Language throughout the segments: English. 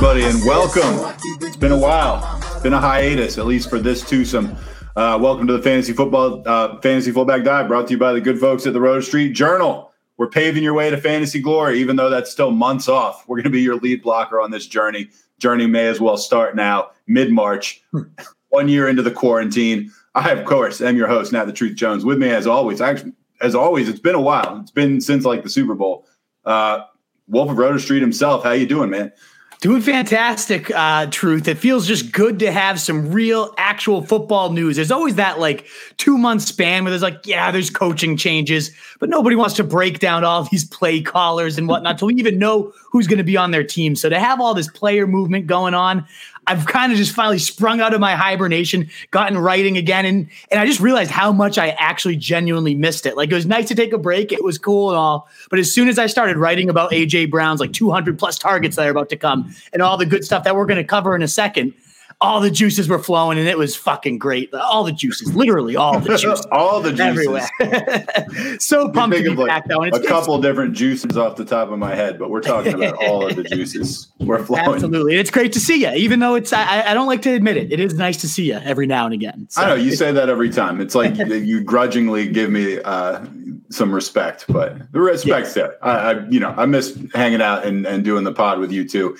Everybody, and welcome. It's been a while. It's been a hiatus, at least for this twosome. Uh, welcome to the Fantasy Football uh, Fantasy Fullback Dive, brought to you by the good folks at the Roto Street Journal. We're paving your way to fantasy glory, even though that's still months off. We're going to be your lead blocker on this journey. Journey may as well start now, mid March, one year into the quarantine. I, of course, am your host, Nat the Truth Jones. With me, as always, actually, as always, it's been a while. It's been since like the Super Bowl. Uh, Wolf of Roto Street himself. How you doing, man? Doing fantastic, uh, Truth. It feels just good to have some real, actual football news. There's always that like two month span where there's like, yeah, there's coaching changes, but nobody wants to break down all these play callers and whatnot to even know who's going to be on their team. So to have all this player movement going on, I've kind of just finally sprung out of my hibernation, gotten writing again, and and I just realized how much I actually genuinely missed it. Like it was nice to take a break, it was cool and all, but as soon as I started writing about AJ Brown's like 200 plus targets that are about to come and all the good stuff that we're going to cover in a second, all the juices were flowing and it was fucking great. All the juices, literally all the juices, All the juices. everywhere. so pumped to be like back though, and a couple different juices off the top of my head, but we're talking about all of the juices. We're flowing. Absolutely, it's great to see you. Even though it's, I, I don't like to admit it, it is nice to see you every now and again. So- I know you say that every time. It's like you grudgingly give me uh, some respect, but the respect's there. I, I, you know, I miss hanging out and, and doing the pod with you too.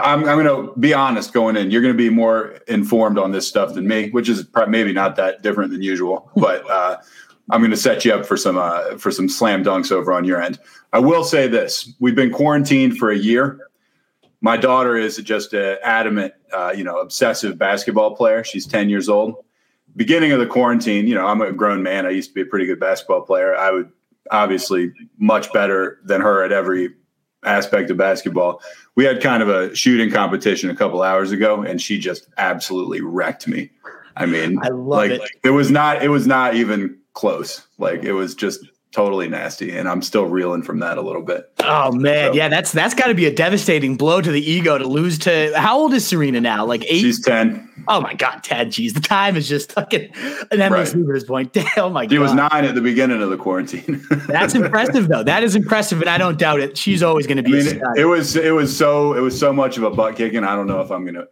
I'm, I'm going to be honest going in. You're going to be more informed on this stuff than me, which is probably maybe not that different than usual. But uh, I'm going to set you up for some uh, for some slam dunks over on your end. I will say this: we've been quarantined for a year. My daughter is just an adamant, uh, you know, obsessive basketball player. She's 10 years old. Beginning of the quarantine, you know, I'm a grown man. I used to be a pretty good basketball player. I would obviously much better than her at every aspect of basketball. We had kind of a shooting competition a couple hours ago, and she just absolutely wrecked me. I mean, I love like it. it was not it was not even close. Like it was just totally nasty, and I'm still reeling from that a little bit. Oh man, So- yeah, that's that's got to be a devastating blow to the ego to lose to. How old is Serena now? Like eight? She's ten. oh my god, Ted, geez, the time is just fucking an endless Right. Point. Oh my She god, she was nine at the beginning of the quarantine. that's impressive though. That is impressive, and I don't doubt it. She's always going to be. a mean, it was it was so it was so much of a butt kicking. I don't know if I'm gonna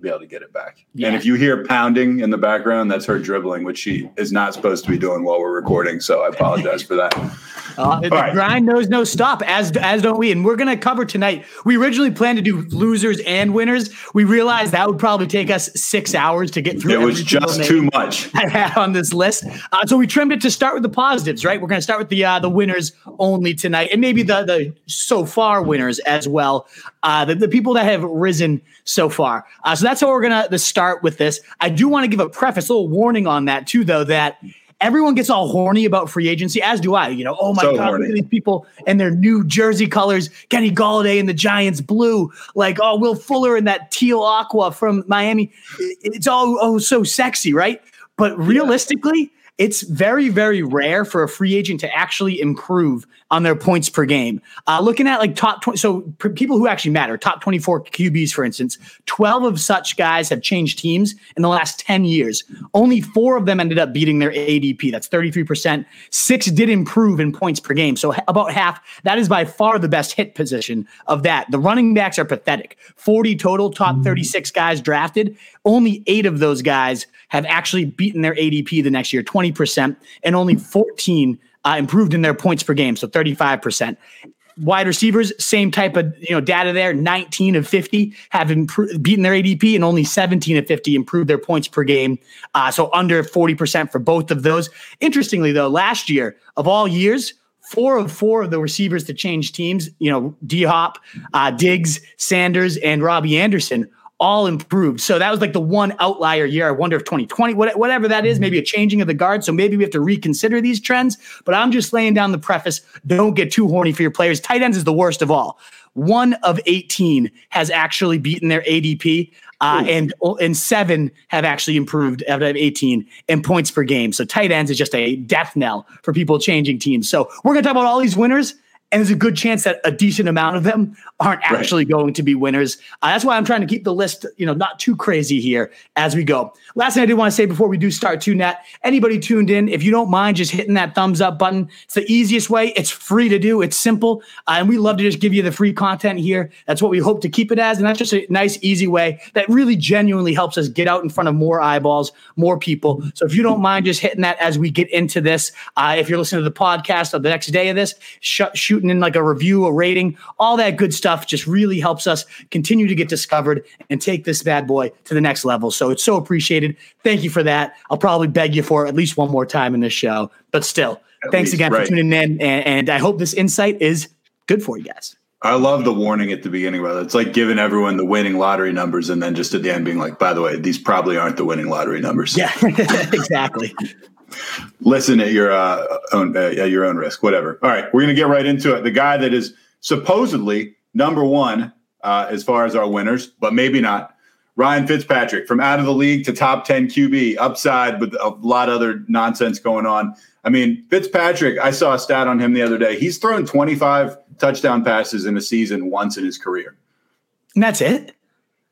be able to get it back. Yeah. And if you hear pounding in the background, that's her dribbling, which she is not supposed to be doing while we're recording. So I apologize for that. Uh, the right. grind knows no stop, as as don't we. And we're gonna cover tonight. We originally planned to do losers and winners. We realized that would probably take us six hours to get through. It was just too much. I had on this list. Uh, so we trimmed it to start with the positives, right? We're going to start with the uh, the winners only tonight, and maybe the the so far winners as well. Uh, the, the people that have risen so far. Uh, so that's how we're going to start with this. I do want to give a preface, a little warning on that too, though that. Everyone gets all horny about free agency, as do I. You know, oh my So god, horny. look at these people and their new jersey colors. Kenny Golladay in the Giants blue, like oh Will Fuller in that teal aqua from Miami. It's all oh so sexy, right? But realistically, it's very, very rare for a free agent to actually improve on their points per game. Uh, looking at like top 20, so people who actually matter, top 24 QBs, for instance, 12 of such guys have changed teams in the last 10 years. Only four of them ended up beating their ADP. That's 33%. Six did improve in points per game. So about half. That is by far the best hit position of that. The running backs are pathetic. 40 total, top 36 guys drafted. Only eight of those guys have actually beaten their ADP the next year, 20%, and only 14 uh, improved in their points per game, so 35%. Wide receivers, same type of you know data there. 19 of 50 have impro- beaten their ADP, and only 17 of 50 improved their points per game. Uh, so under 40% for both of those. Interestingly, though, last year of all years, four of four of the receivers to change teams, you know, D Hop, uh, Diggs, Sanders, and Robbie Anderson all improved. So that was like the one outlier year. I wonder if 2020, whatever that is, maybe a changing of the guard. So maybe we have to reconsider these trends. But I'm just laying down the preface don't get too horny for your players. Tight ends is the worst of all. one of 18 has actually beaten their ADP. Uh, and and seven have actually improved out of 18 in points per game. So tight ends is just a death knell for people changing teams. So we're gonna talk about all these winners and there's a good chance that a decent amount of them aren't actually right. going to be winners. Uh, that's why I'm trying to keep the list, you know, not too crazy here as we go. Last thing I did want to say before we do start TuneNet, anybody tuned in, if you don't mind just hitting that thumbs up button, it's the easiest way. It's free to do. It's simple, uh, and we love to just give you the free content here. That's what we hope to keep it as, and that's just a nice, easy way that really genuinely helps us get out in front of more eyeballs, more people. So if you don't mind just hitting that as we get into this, uh, if you're listening to the podcast or the next day of this, sh- shoot shooting in like a review, a rating, all that good stuff just really helps us continue to get discovered and take this bad boy to the next level. So it's so appreciated. Thank you for that. I'll probably beg you for at least one more time in this show, but still, at thanks least, again right. for tuning in. And, and I hope this insight is good for you guys. I love the warning at the beginning, brother. It's like giving everyone the winning lottery numbers and then just at the end being like, by the way, these probably aren't the winning lottery numbers. Yeah, exactly listen at your uh, own uh, at your own risk. Whatever. All right, we're gonna get right into it. The guy that is supposedly number one uh, as far as our winners, but maybe not. Ryan Fitzpatrick from out of the league to top 10 QB, upside with a lot of other nonsense going on. I mean, Fitzpatrick, I saw a stat on him the other day. He's thrown 25 touchdown passes in a season once in his career. And that's it?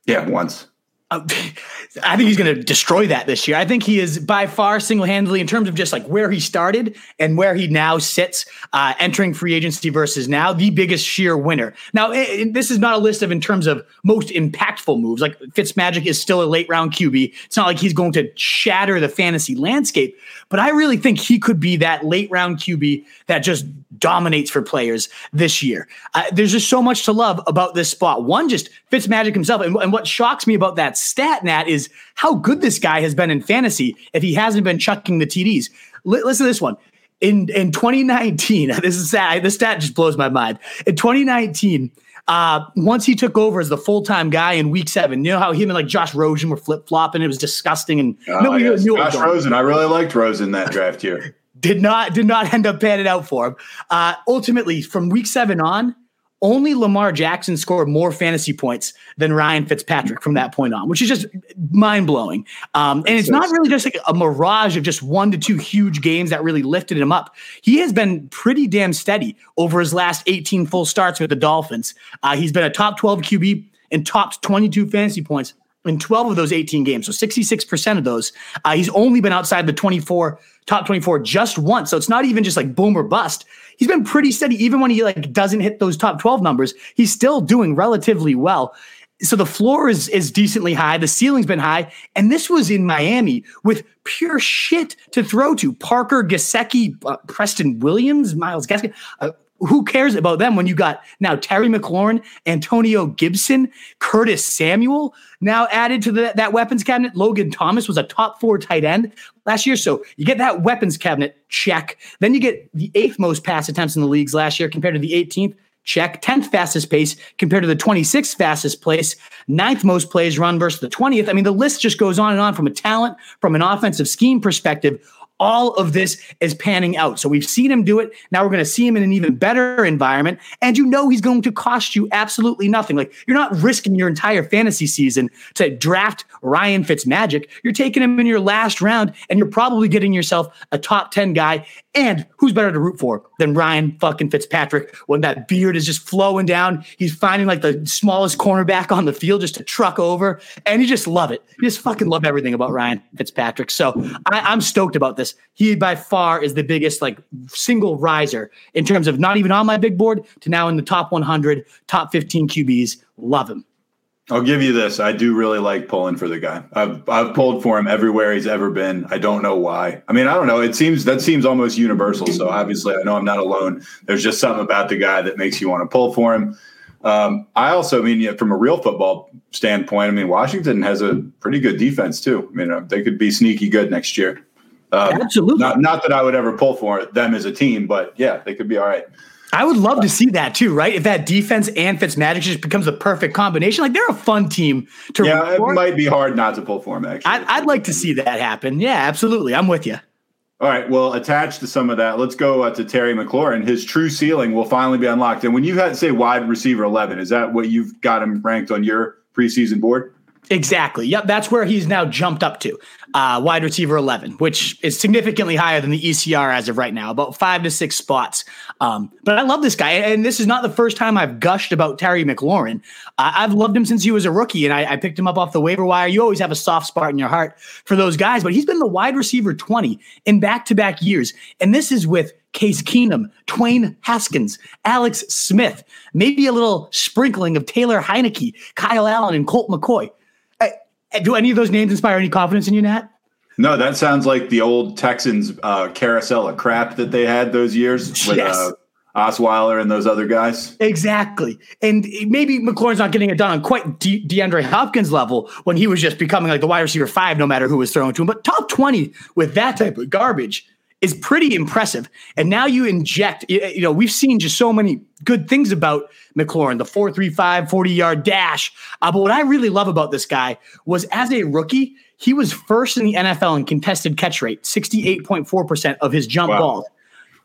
Yeah, once. I think he's going to destroy that this year. I think he is by far single handedly in terms of just like where he started and where he now sits, uh, entering free agency versus now, the biggest sheer winner. Now, it, it, this is not a list of in terms of most impactful moves. Like Fitzmagic is still a late round QB. It's not like he's going to shatter the fantasy landscape, but I really think he could be that late round QB that just dominates for players this year. Uh, there's just so much to love about this spot. One, just Fitzmagic himself. And, and what shocks me about that stat, Nat, is how good this guy has been in fantasy if he hasn't been chucking the TDs. L- listen to this one. In, in 2019, this is sad. This stat just blows my mind. In 2019, uh, once he took over as the full time guy in week seven, you know how him and like Josh Rosen were flip flopping. It was disgusting, and oh, nobody yes. knew Josh Rosen. I really liked Rosen that draft year. did not did not end up panning out for him. Uh, ultimately, from week seven on, only Lamar Jackson scored more fantasy points than Ryan Fitzpatrick from that point on, which is just mind blowing. Um, and it's not really just like a mirage of just one to two huge games that really lifted him up. He has been pretty damn steady over his last 18 full starts with the Dolphins. Uh, he's been a top 12 QB and topped 22 fantasy points in 12 of those 18 games. So 66% of those. Uh, he's only been outside the 24 top 24 just once. So it's not even just like boom or bust. He's been pretty steady even when he like doesn't hit those top 12 numbers. He's still doing relatively well. So the floor is is decently high, the ceiling's been high, and this was in Miami with pure shit to throw to. Parker Gesicki, uh, Preston Williams, Myles Gaskin, uh, who cares about them when you got now Terry McLaurin, Antonio Gibson, Curtis Samuel now added to the, that weapons cabinet? Logan Thomas was a top four tight end last year. So you get that weapons cabinet check. Then you get the eighth most pass attempts in the leagues last year compared to the 18th. Check 10th fastest pace compared to the 26th fastest place, ninth most plays run versus the 20th. I mean, the list just goes on and on from a talent, from an offensive scheme perspective all of this is panning out. So we've seen him do it. Now we're going to see him in an even better environment. And you know he's going to cost you absolutely nothing. Like you're not risking your entire fantasy season to draft Ryan Fitzmagic. You're taking him in your last round and you're probably getting yourself a top 10 guy. And who's better to root for than Ryan fucking Fitzpatrick when that beard is just flowing down? He's finding like the smallest cornerback on the field just to truck over. And you just love it. You just fucking love everything about Ryan Fitzpatrick. So I, I'm stoked about this. He by far is the biggest like single riser in terms of not even on my big board to now in the top 100, top 15 QBs. Love him. I'll give you this. I do really like pulling for the guy. I've I've pulled for him everywhere he's ever been. I don't know why. I mean, I don't know. It seems that seems almost universal. So obviously, I know I'm not alone. There's just something about the guy that makes you want to pull for him. Um, I also I mean, from a real football standpoint, I mean, Washington has a pretty good defense too. I mean, uh, they could be sneaky good next year. Um, Absolutely. Not, not that I would ever pull for them as a team, but yeah, they could be all right. I would love to see that too, right? If that defense and Fitzmagic just becomes a perfect combination, like they're a fun team to. Yeah, it might be hard not to pull for them. Actually, I'd, I'd like to see that happen. Yeah, absolutely. I'm with you. All right. Well, attached to some of that, let's go uh, to Terry McLaurin. His true ceiling will finally be unlocked. And when you had to say wide receiver 11, is that what you've got him ranked on your preseason board? Exactly. Yep. That's where he's now jumped up to uh, wide receiver 11, which is significantly higher than the ECR as of right now, about five to six spots. Um, but I love this guy. And this is not the first time I've gushed about Terry McLaurin. I've loved him since he was a rookie, and I, I, picked him up off the waiver wire. You always have a soft spot in your heart for those guys, but he's been the wide receiver 20 in back to back years. And this is with Case Keenum, Dwayne Haskins, Alex Smith, maybe a little sprinkling of Taylor Heinicke, Kyle Allen, and Colt McCoy. Uh, do any of those names inspire any confidence in you, Nat? No, that sounds like the old Texans uh, carousel of crap that they had those years with yes. uh, Osweiler and those other guys. Exactly. And maybe McLaurin's not getting it done on quite De- DeAndre Hopkins level when he was just becoming like the wide receiver five, no matter who was throwing to him. But top 20 with that type of garbage is pretty impressive. And now you inject, you know, we've seen just so many good things about McLaurin, the 435 40 yard dash. Uh, but what I really love about this guy was as a rookie, he was first in the NFL in contested catch rate, 68.4% of his jump wow. balls.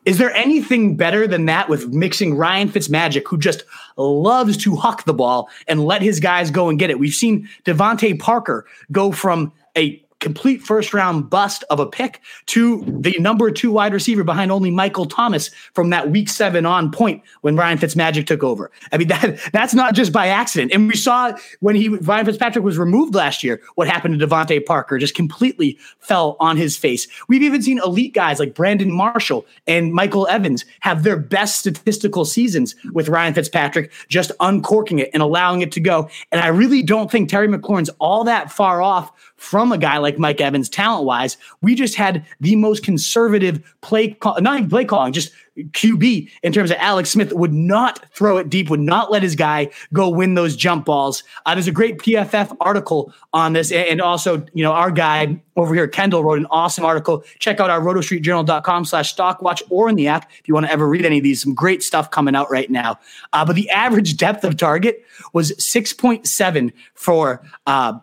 Is there anything better than that with mixing Ryan Fitzmagic, who just loves to huck the ball and let his guys go and get it? We've seen DeVante Parker go from a complete first round bust of a pick to the number two wide receiver behind only Michael Thomas from that week seven on point when Ryan Fitzmagic took over. I mean, that that's not just by accident. And we saw when he Ryan Fitzpatrick was removed last year, what happened to DeVante Parker just completely fell on his face. We've even seen elite guys like Brandon Marshall and Michael Evans have their best statistical seasons with Ryan Fitzpatrick just uncorking it and allowing it to go. And I really don't think Terry McLaurin's all that far off from a guy like Mike Evans, talent wise. We just had the most conservative play, call, not even play calling, just QB in terms of Alex Smith would not throw it deep, would not let his guy go win those jump balls. Uh, there's a great PFF article on this. And also, you know, our guy over here, Kendall, wrote an awesome article. Check out our rotostreetjournal.com slash stockwatch or in the app if you want to ever read any of these. Some great stuff coming out right now. Uh, but the average depth of target was 6.7 for uh,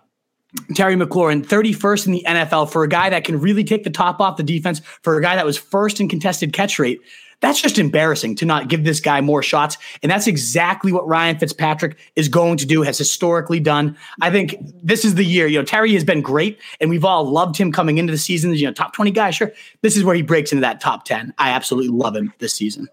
Terry McLaurin, 31st in the NFL for a guy that can really take the top off the defense, for a guy that was first in contested catch rate. That's just embarrassing to not give this guy more shots. And that's exactly what Ryan Fitzpatrick is going to do, has historically done. I think this is the year. You know, Terry has been great, and we've all loved him coming into the season. You know, top 20 guy, sure. This is where he breaks into that top 10. I absolutely love him this season.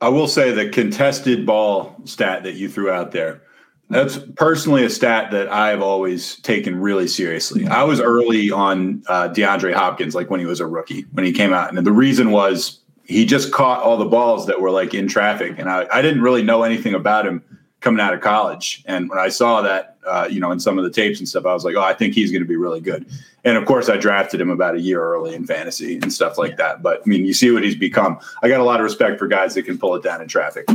I will say the contested ball stat that you threw out there that's personally a stat that I've always taken really seriously. I was early on uh, DeAndre Hopkins, like when he was a rookie, when he came out. And the reason was he just caught all the balls that were like in traffic. And I, I didn't really know anything about him coming out of college. And when I saw that, uh, you know, in some of the tapes and stuff, I was like, oh, I think he's going to be really good. And of course, I drafted him about a year early in fantasy and stuff like that. But I mean, you see what he's become. I got a lot of respect for guys that can pull it down in traffic.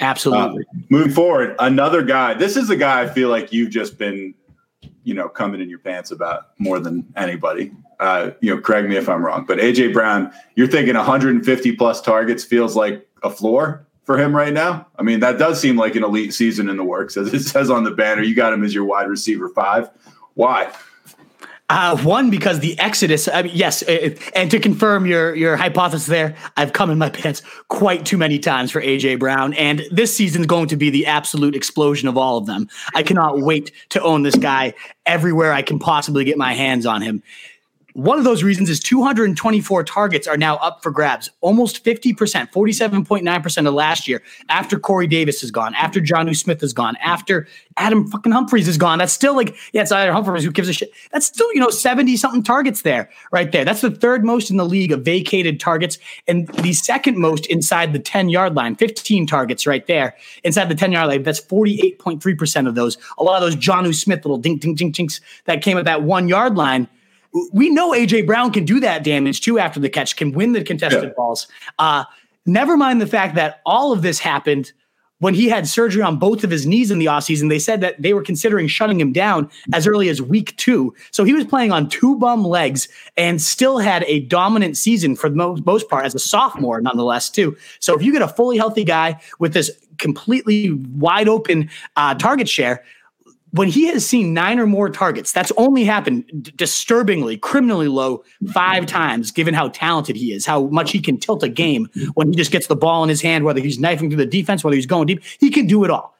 Absolutely. Uh, moving forward, another guy. This is a guy I feel like you've just been, you know, coming in your pants about more than anybody. Uh, you know, correct me if I'm wrong, but AJ Brown, you're thinking 150 plus targets feels like a floor for him right now. I mean, that does seem like an elite season in the works, as it says on the banner. You got him as your wide receiver five. Why? Uh, one because the Exodus. I mean, yes, it, and to confirm your your hypothesis there, I've come in my pants quite too many times for AJ Brown, and this season is going to be the absolute explosion of all of them. I cannot wait to own this guy everywhere I can possibly get my hands on him. One of those reasons is 224 targets are now up for grabs, almost 50%, 47.9% of last year after Corey Davis is gone, after Jonnu Smith is gone, after Adam fucking Humphries is gone. That's still like, yeah, it's either Humphries who gives a shit. That's still, you know, 70 something targets there, right there. That's the third most in the league of vacated targets and the second most inside the 10 yard line, 15 targets right there inside the 10 yard line. That's 48.3% of those. A lot of those Jonnu Smith little dink, dink, dink, dinks that came at that one yard line we know AJ Brown can do that damage too after the catch, can win the contested yeah. balls. Uh, never mind the fact that all of this happened when he had surgery on both of his knees in the offseason. They said that they were considering shutting him down as early as week two. So he was playing on two bum legs and still had a dominant season for the most, part as a sophomore, nonetheless, too. So if you get a fully healthy guy with this completely wide open uh, target share, when he has seen nine or more targets, that's only happened d- disturbingly, criminally low five times, given how talented he is, how much he can tilt a game when he just gets the ball in his hand, whether he's knifing through the defense, whether he's going deep, he can do it all.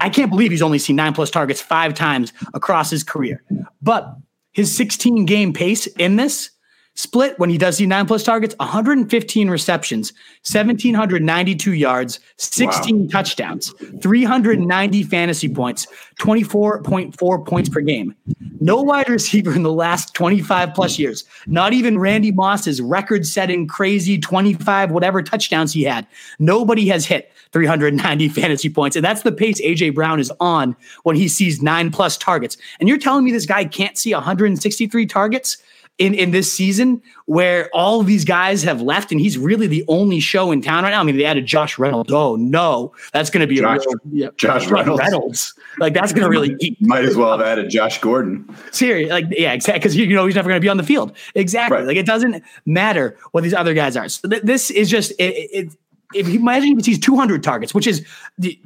I can't believe he's only seen nine plus targets five times across his career. But his 16 game pace in this split when he does see nine plus targets 115 receptions 1792 yards 16 wow. touchdowns 390 fantasy points 24.4 points per game. No wide receiver in the last 25 plus years. Not even randy moss's record setting crazy 25 whatever touchdowns he had. Nobody has hit 390 fantasy points and that's the pace aj brown is on when he sees nine plus targets. And you're telling me this guy can't see 163 targets in in this season where all of these guys have left and he's really the only show in town right now. I mean, they added Josh Reynolds. Oh no, that's going to be Josh, a real, yeah, Josh Reynolds. Reynolds. Like that's going to really eat. might as well have added Josh Gordon. Seriously, like yeah, exactly. Because you know he's never going to be on the field. Exactly. Right. Like it doesn't matter what these other guys are. So th- this is just it, it, if you imagine he sees 200 targets, which is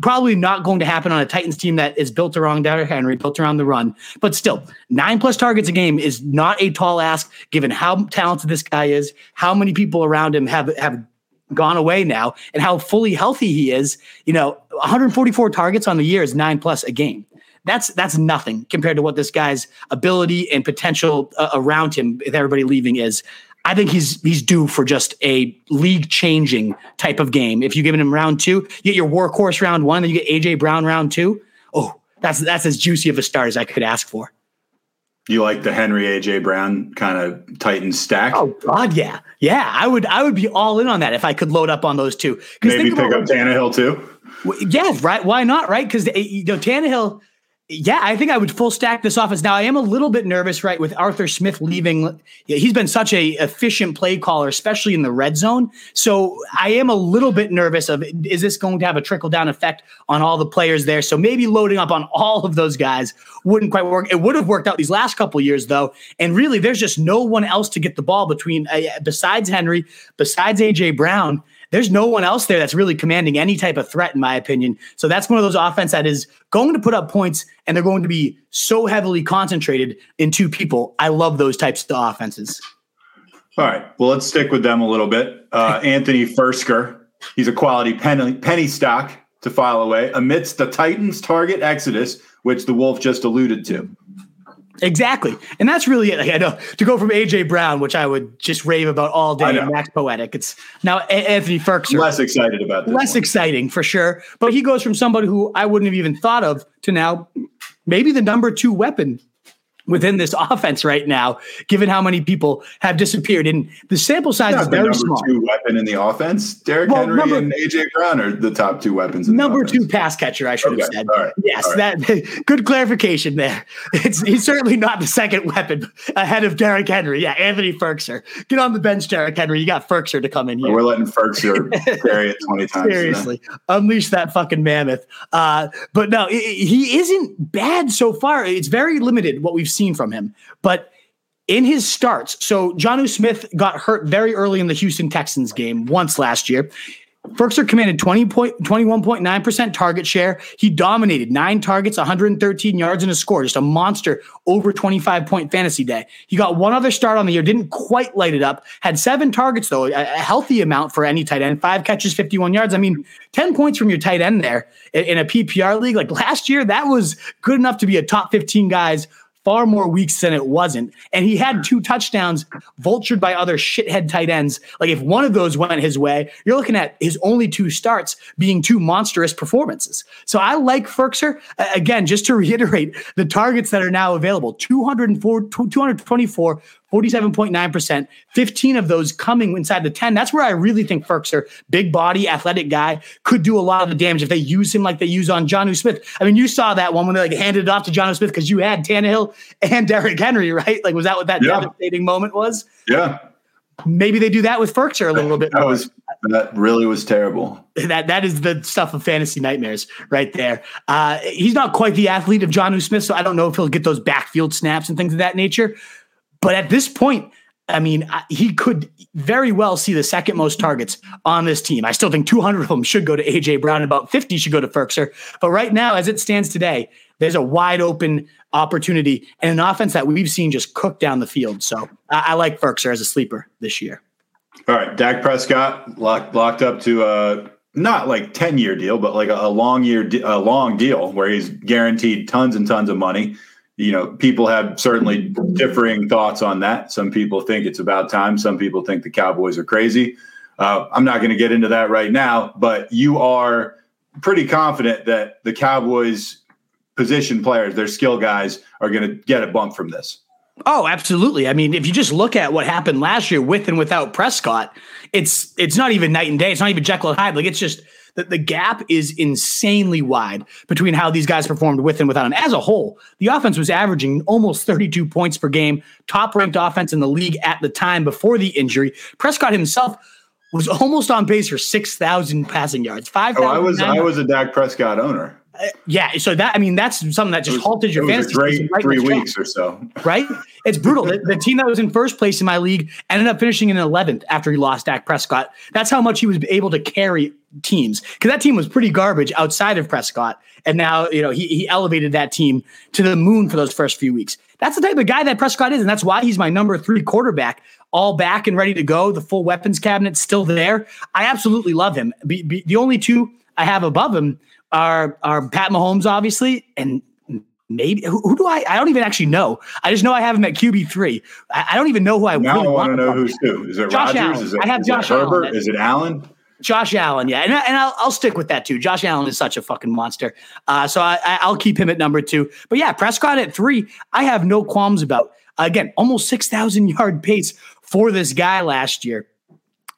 probably not going to happen on a Titans team that is built around Derrick Henry, built around the run, but still, nine plus targets a game is not a tall ask given how talented this guy is, how many people around him have have gone away now, and how fully healthy he is. You know, 144 targets on the year is nine plus a game. That's that's nothing compared to what this guy's ability and potential uh, around him, with everybody leaving, is. I think he's he's due for just a league changing type of game. If you give him round two, you get your workhorse round one, then you get AJ Brown round two. Oh, that's that's as juicy of a start as I could ask for. You like the Henry AJ Brown kind of Titan stack? Oh God, yeah, yeah. I would I would be all in on that if I could load up on those two. Maybe pick up Tannehill too. Yeah, right. Why not? Right? Because eh, you know Tannehill yeah, I think I would full stack this offense. Now, I am a little bit nervous, right, with Arthur Smith leaving. He's been such a efficient play caller, especially in the red zone. So I am a little bit nervous of is this going to have a trickle down effect on all the players there? So maybe loading up on all of those guys wouldn't quite work. It would have worked out these last couple years though, and really, there's just no one else to get the ball between uh, besides Henry, besides AJ Brown there's no one else there that's really commanding any type of threat, in my opinion. So that's one of those offense that is going to put up points and they're going to be so heavily concentrated in two people. I love those types of offenses. All right. Well, let's stick with them a little bit. Uh, Anthony Firkser, he's a quality penny, penny stock to file away amidst the Titans' target exodus, which the Wolf just alluded to. Exactly. And that's really it. Like, I know to go from AJ Brown, which I would just rave about all day, Max Poetic. It's now Anthony Firkser. Less excited about this. Less one. exciting for sure. But he goes from somebody who I wouldn't have even thought of to now maybe the number two weapon within this offense right now, given how many people have disappeared. And the sample size is very small. Two weapon in the offense, Derrick well, Henry number, and AJ Brown are the top two weapons. number two pass catcher, I should okay. have said. Right. Yes, that good clarification there. It's he's certainly not the second weapon ahead of Derrick Henry. Yeah, Anthony Firkser. Get on the bench, Derrick Henry. You got Firkser to come in here. We're letting Firkser carry it twenty times. Seriously, unleash that fucking mammoth. Uh, but no, he isn't bad so far. It's very limited what we've seen seen from him. But in his starts, so Jonnu Smith got hurt very early in the Houston Texans game once last year. Firkser commanded 20 point, 21.9% target share. He dominated nine targets, 113 yards, and a score. Just a monster over 25 point fantasy day. He got one other start on the year, didn't quite light it up. Had seven targets, though, a, healthy amount for any tight end. Five catches, 51 yards. I mean, 10 points from your tight end there in a PPR league. Like last year, that was good enough to be a top 15 guys far more weeks than it wasn't. And he had two touchdowns vultured by other shithead tight ends. Like if one of those went his way, you're looking at his only two starts being two monstrous performances. So I like Firkser. Again, just to reiterate, the targets that are now available 204, 224 47.9%, 15 of those coming inside the 10. That's where I really think Firkser, big body, athletic guy, could do a lot of the damage if they use him like they use on Jonnu Smith. I mean, you saw that one when they like handed it off to Jonnu Smith because you had Tannehill and Derrick Henry, right? Like, was that what that yeah. devastating moment was? Yeah. Maybe they do that with Firkser a little bit. That more. was that really was terrible. That that is the stuff of fantasy nightmares right there. Uh, he's not quite the athlete of Jonnu Smith, so I don't know if he'll get those backfield snaps and things of that nature. But at this point, I mean, he could very well see the second most targets on this team. I still think 200 of them should go to AJ Brown, and about 50 should go to Firkser. But right now, as it stands today, there's a wide open opportunity and an offense that we've seen just cook down the field. So I, I like Firkser as a sleeper this year. All right, Dak Prescott locked locked up to a not like ten year deal, but like a, a long year, a long deal where he's guaranteed tons and tons of money. You know, people have certainly differing thoughts on that. Some people think it's about time. Some people think the Cowboys are crazy. Uh, I'm not going to get into that right now, but you are pretty confident that the Cowboys position players, their skill guys, are going to get a bump from this. Oh, absolutely. I mean, if you just look at what happened last year with and without Prescott, it's it's not even night and day. It's not even Jekyll and Hyde. Like it's just that the gap is insanely wide between how these guys performed with and without him. As a whole, the offense was averaging almost 32 points per game, top ranked offense in the league at the time before the injury. Prescott himself was almost on pace for 6,000 passing yards. 5,000. Oh, I was I was a Dak Prescott owner. Uh, yeah, so that I mean that's something that just was, halted your fantasy. great right three weeks or so. Right? It's brutal. the, the, team that was in first place in my league ended up finishing in 11th after he lost Dak Prescott. That's how much he was able to carry teams because that team was pretty garbage outside of Prescott, and now you know he he elevated that team to the moon for those first few weeks. That's the type of guy that Prescott is, and that's why he's my number three quarterback. All back and ready to go. The full weapons cabinet still there. I absolutely love him. Be, be, the only two I have above him are are Pat Mahomes, obviously, and maybe who, who, do I? I don't even actually know. I just know I have him at QB three. I, I, don't even know who I now really I want to know who's who. Is it Josh Rodgers? Allen. Is it, I have is Josh Herbert? Allen. Is it Allen? Josh Allen, yeah, and, and I'll, I'll stick with that too. Josh Allen is such a fucking monster, uh, so I, I'll keep him at number two. But yeah, Prescott at three, I have no qualms about. Again, almost six thousand yard pace for this guy last year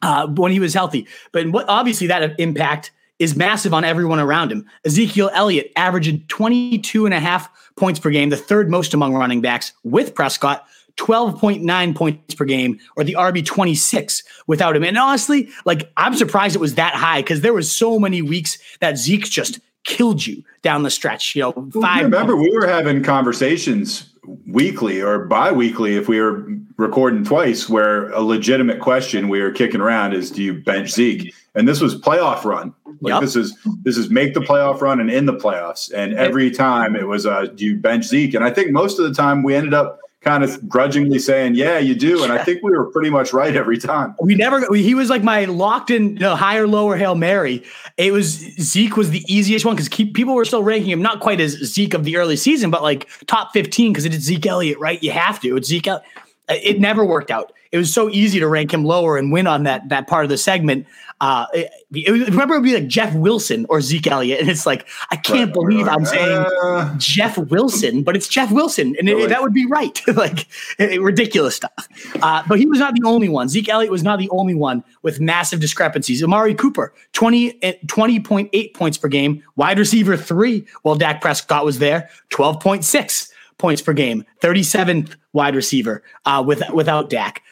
uh, when he was healthy. But what obviously that impact is massive on everyone around him. Ezekiel Elliott averaging 22 and a half points per game, the third most among running backs with Prescott. 12.9 points per game or the RB 26 without him. And honestly, like I'm surprised it was that high because there was so many weeks that Zeke just killed you down the stretch. You know, five. Remember, we were having conversations weekly or bi-weekly if we were recording twice where a legitimate question we were kicking around is do you bench Zeke? And this was playoff run. Like Yep. this is this is make the playoff run and in the playoffs. And every time it was uh do you bench Zeke? And I think most of the time we ended up kind of grudgingly saying, Yeah, you do. And I think we were pretty much right every time. We never. we- He was like my locked in you know, higher lower hail mary. It was Zeke was the easiest one because people were still ranking him not quite as Zeke of the early season, but like top fifteen because it is Zeke Elliott, right? You have to. It's Zeke. El- It never worked out. It was so easy to rank him lower and win on that that part of the segment. Uh, it, it remember, it would be like Jeff Wilson or Zeke Elliott, and it's like I can't Right, believe right. I'm saying Uh, Jeff Wilson, but it's Jeff Wilson, and it- that would be right. like ridiculous stuff. Uh, but he was not the only one. Zeke Elliott was not the only one with massive discrepancies. Amari Cooper, 20, eh, 20.8 points per game, wide receiver three, while Dak Prescott was there, 12.6 points per game, 37th wide receiver uh, with, without Dak.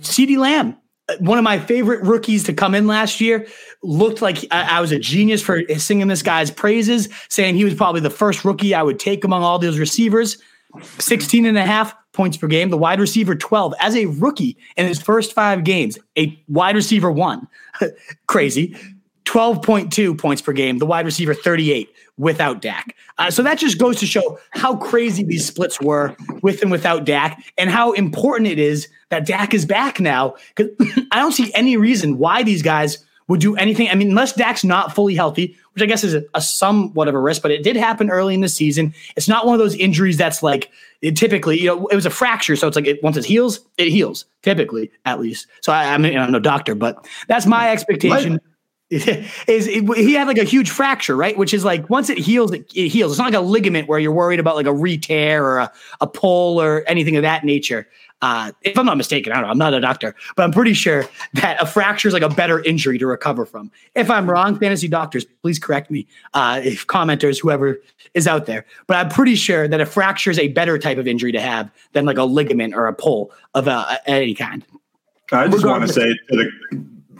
CeeDee Lamb, uh, one of my favorite rookies to come in last year, looked like I, I was a genius for singing this guy's praises, saying he was probably the first rookie I would take among all those receivers. 16 and a half points per game, the wide receiver 12 as a rookie in his first five games, a wide receiver one. Crazy. 12.2 points per game, the wide receiver 38 without Dak. Uh, so that just goes to show how crazy these splits were with and without Dak and how important it is that Dak is back now. Because I don't see any reason why these guys would do anything. I mean, unless Dak's not fully healthy, which I guess is a, a somewhat of a risk, but it did happen early in the season. It's not one of those injuries that's like it typically, you know, it was a fracture. So it's like it, once it heals, it heals, typically, at least. So I, I mean, I'm no doctor, but that's my expectation is it, he had like a huge fracture, right? Which is like once it heals, it, it heals. It's not like a ligament where you're worried about like a re-tear or a, a pull or anything of that nature. Uh, if I'm not mistaken, I don't know. I'm not a doctor, but I'm pretty sure that a fracture is like a better injury to recover from. If I'm wrong, fantasy doctors, please correct me. Uh, if commenters, whoever is out there, but I'm pretty sure that a fracture is a better type of injury to have than like a ligament or a pull of uh, any kind. I just want to say to the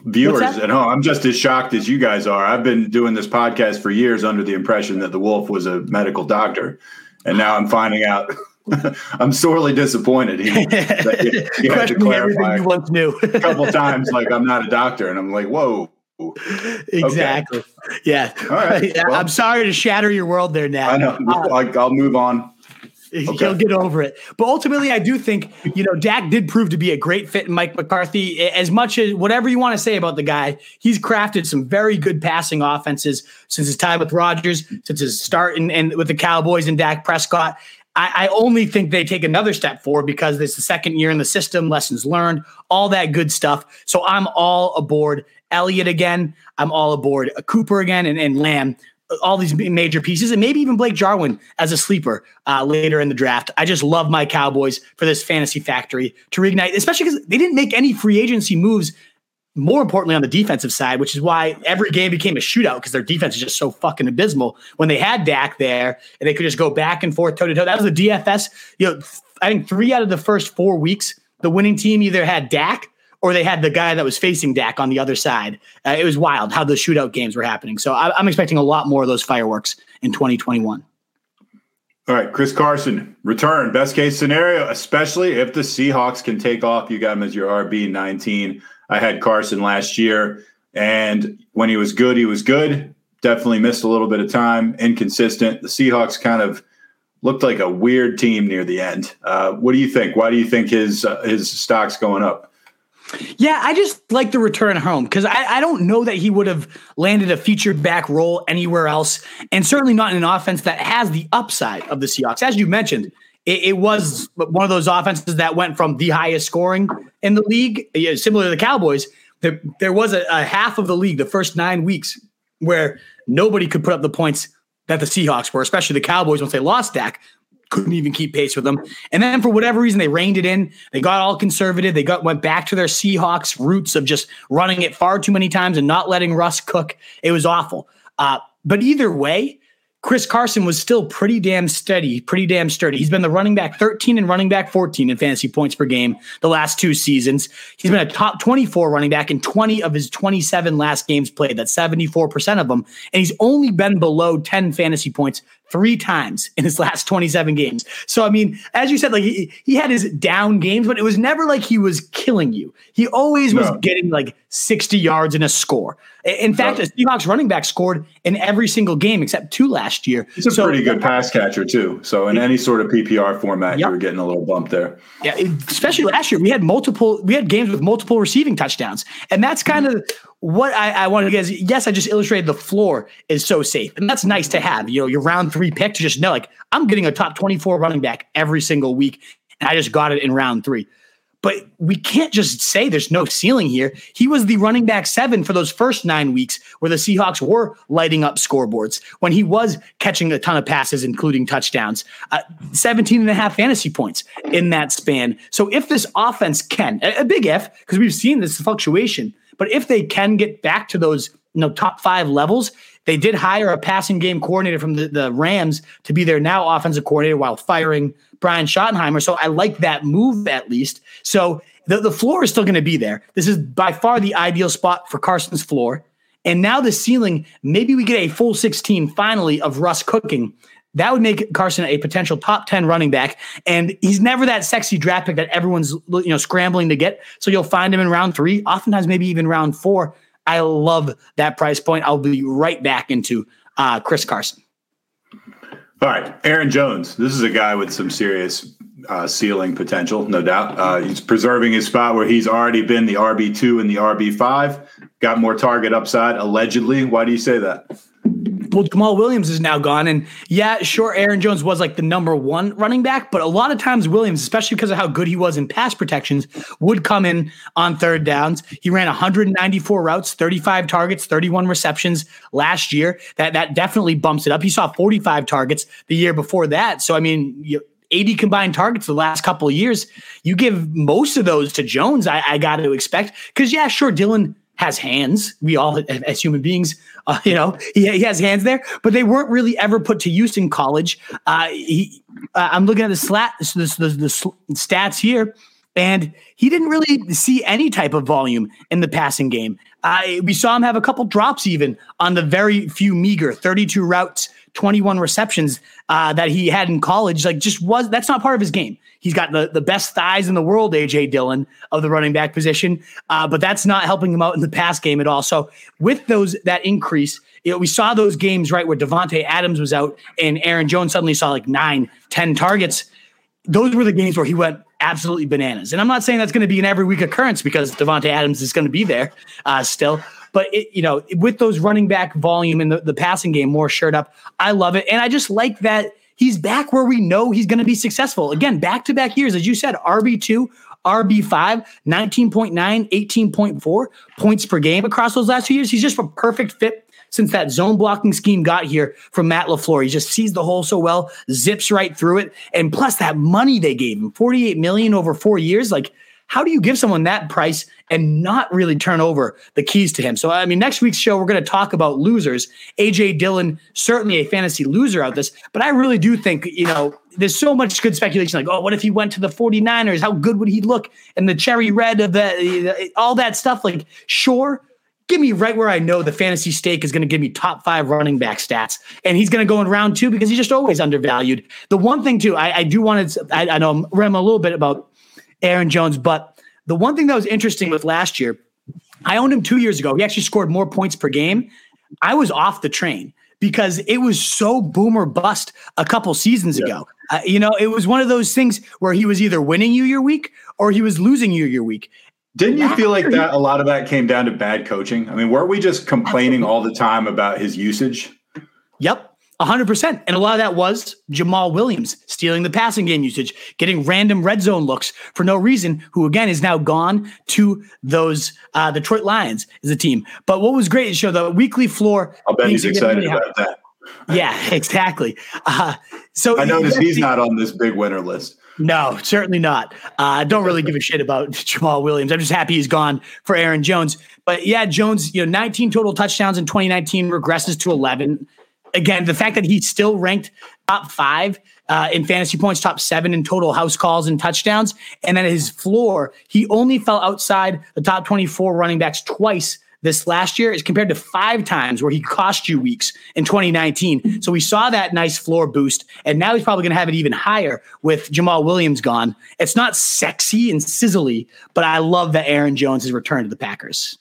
viewers at home, I'm just as shocked as you guys are. I've been doing this podcast for years under the impression that the wolf was a medical doctor. And now I'm finding out I'm sorely disappointed. He, you, you had to Questioning everything clarify you once knew. a couple times, like I'm not a doctor. And I'm like, whoa, exactly. Okay. Yeah. All right. Well, I'm sorry to shatter your world there, Nat. I know. Uh, I'll move on. Okay. He'll get over it. But ultimately, I do think, you know, Dak did prove to be a great fit in Mike McCarthy. As much as whatever you want to say about the guy, he's crafted some very good passing offenses since his time with Rodgers, since his start and in, with the Cowboys and Dak Prescott. I, I, only think they take another step forward because it's the second year in the system, lessons learned, all that good stuff. So I'm all aboard Elliott again. I'm all aboard Cooper again and, and Lamb all these major pieces, and maybe even Blake Jarwin as a sleeper uh, later in the draft. I just love my Cowboys for this fantasy factory to reignite, especially because they didn't make any free agency moves. More importantly, on the defensive side, which is why every game became a shootout because their defense is just so fucking abysmal. When they had Dak there and they could just go back and forth toe to toe, that was the DFS. You know, I think three out of the first four weeks, the winning team either had Dak or they had the guy that was facing Dak on the other side. Uh, it was wild how the shootout games were happening. So I, I'm expecting a lot more of those fireworks in 2021. All right, Chris Carson, return. Best case scenario, especially if the Seahawks can take off. You got him as your RB 19. I had Carson last year, and when he was good, he was good. Definitely missed a little bit of time, inconsistent. The Seahawks kind of looked like a weird team near the end. Uh, what do you think? Why do you think his uh, his stock's going up? Yeah, I just like the return home because I, I, don't know that he would have landed a featured back role anywhere else, and certainly not in an offense that has the upside of the Seahawks. As you mentioned, it, it was one of those offenses that went from the highest scoring in the league, similar to the Cowboys. There, there was a, a half of the league, the first nine weeks, where nobody could put up the points that the Seahawks were, especially the Cowboys once they lost Dak couldn't even keep pace with them. And then for whatever reason, they reined it in. They got all conservative. They got went back to their Seahawks roots of just running it far too many times and not letting Russ cook. It was awful. Uh, but either way, Chris Carson was still pretty damn steady, pretty damn sturdy. He's been the running back 13 and running back 14 in fantasy points per game the last two seasons. He's been a top 24 running back in 20 of his 27 last games played. That's 74% of them. And he's only been below 10 fantasy points three times in his last 27 games. So, I mean, as you said, like he, he had his down games, but it was never like he was killing you. He always no. was getting like 60 yards and a score. In fact, no. a Seahawks running back scored in every single game except two last year. He's a so, pretty good pass catcher, too. So, in any sort of PPR format, yep. you were getting a little bump there. Yeah, especially last year. We had multiple, we had games with multiple receiving touchdowns. And that's kind mm. of what I, I wanted to get is yes, I just illustrated the floor is so safe. And that's nice to have. You know, your round three pick to just know, like, I'm getting a top 24 running back every single week. And I just got it in round three. But we can't just say there's no ceiling here. He was the running back seven for those first nine weeks where the Seahawks were lighting up scoreboards when he was catching a ton of passes, including touchdowns, uh, 17 and a half fantasy points in that span. So if this offense can, a, a big if, because we've seen this fluctuation, but if they can get back to those you know top five levels, they did hire a passing game coordinator from the, the Rams to be their now offensive coordinator while firing Brian Schottenheimer. So I like that move at least. So the, the floor is still going to be there. This is by far the ideal spot for Carson's floor. And now the ceiling, maybe we get a full 16 finally of Russ cooking. That would make Carson a potential top 10 running back. And he's never that sexy draft pick that everyone's you know scrambling to get. So you'll find him in round three, oftentimes maybe even round four. I love that price point. I'll be right back into uh, Chris Carson. All right, Aaron Jones. This is a guy with some serious uh, ceiling potential, no doubt. Uh, he's preserving his spot where he's already been the RB two and the RB five. Got more target upside, allegedly. Why do you say that? Well, Jamaal Williams is now gone. And yeah, sure, Aaron Jones was like the number one running back, but a lot of times Williams, especially because of how good he was in pass protections, would come in on third downs. He ran 194 routes, 35 targets, 31 receptions last year. That that definitely bumps it up. He saw 45 targets the year before that. So I mean, you, 80 combined targets the last couple of years. You give most of those to Jones, I, I got to expect. Because, yeah, sure, Dillon has hands. We all, as human beings, uh, you know, he, he, has hands there, but they weren't really ever put to use in college. Uh, he, uh, I'm looking at the slat, the, the, the, stats here. And he didn't really see any type of volume in the passing game. We saw him have a couple drops even on the very few meager 32 routes, 21 receptions uh, that he had in college. Like, just was that's not part of his game. He's got the, the best thighs in the world, AJ Dillon of the running back position, uh, but that's not helping him out in the pass game at all. So with those that increase, you know, we saw those games right where Davante Adams was out and Aaron Jones suddenly saw like nine, ten targets. Those were the games where he went absolutely bananas. And I'm not saying that's going to be an every week occurrence because Davante Adams is going to be there uh, still. But it, you know, with those running back volume and the, the passing game more shirt up, I love it. And I just like that he's back where we know he's going to be successful. Again, back to back years, as you said, RB2, RB5, 19.9, 18.4 points per game across those last two years. He's just a perfect fit since that zone blocking scheme got here from Matt LaFleur. He just sees the hole so well, zips right through it. And plus that money they gave him, 48 million over four years. Like, how do you give someone that price and not really turn over the keys to him? So, I mean, next week's show, we're going to talk about losers. AJ Dillon, certainly a fantasy loser out this, but I really do think, you know, there's so much good speculation like, oh, what if he went to the 49ers? How good would he look? And the cherry red of the, all that stuff. Like, sure, give me right where I know the fantasy stake is going to give me top five running back stats. And he's going to go in round two because he's just always undervalued. The one thing, too, I, I do want to, I, I know I'm rambling a little bit about Aaron Jones, but the one thing that was interesting with last year, I owned him two years ago. He actually scored more points per game. I was off the train because it was so boomer bust a couple seasons yeah. ago. Uh, you know, it was one of those things where he was either winning you your week or he was losing you your week. Didn't you feel like that a lot of that came down to bad coaching? I mean, weren't we just complaining all the time about his usage? Yep. 100%. And a lot of that was Jamaal Williams stealing the passing game usage, getting random red zone looks for no reason, who again is now gone to those uh, Detroit Lions as a team. But what was great is show the weekly floor. I'll bet he's excited about that. Yeah, exactly. Uh, so I noticed he's not on this big winner list. No, certainly not. I uh, don't really give a shit about Jamaal Williams. I'm just happy he's gone for Aaron Jones. But yeah, Jones, you know, 19 total touchdowns in 2019 regresses to 11. Again, the fact that he's still ranked top five uh, in fantasy points, top seven in total house calls and touchdowns, and then his floor, he only fell outside the top 24 running backs twice this last year is compared to five times where he cost you weeks in 2019. So we saw that nice floor boost, and now he's probably going to have it even higher with Jamaal Williams gone. It's not sexy and sizzly, but I love that Aaron Jones has returned to the Packers.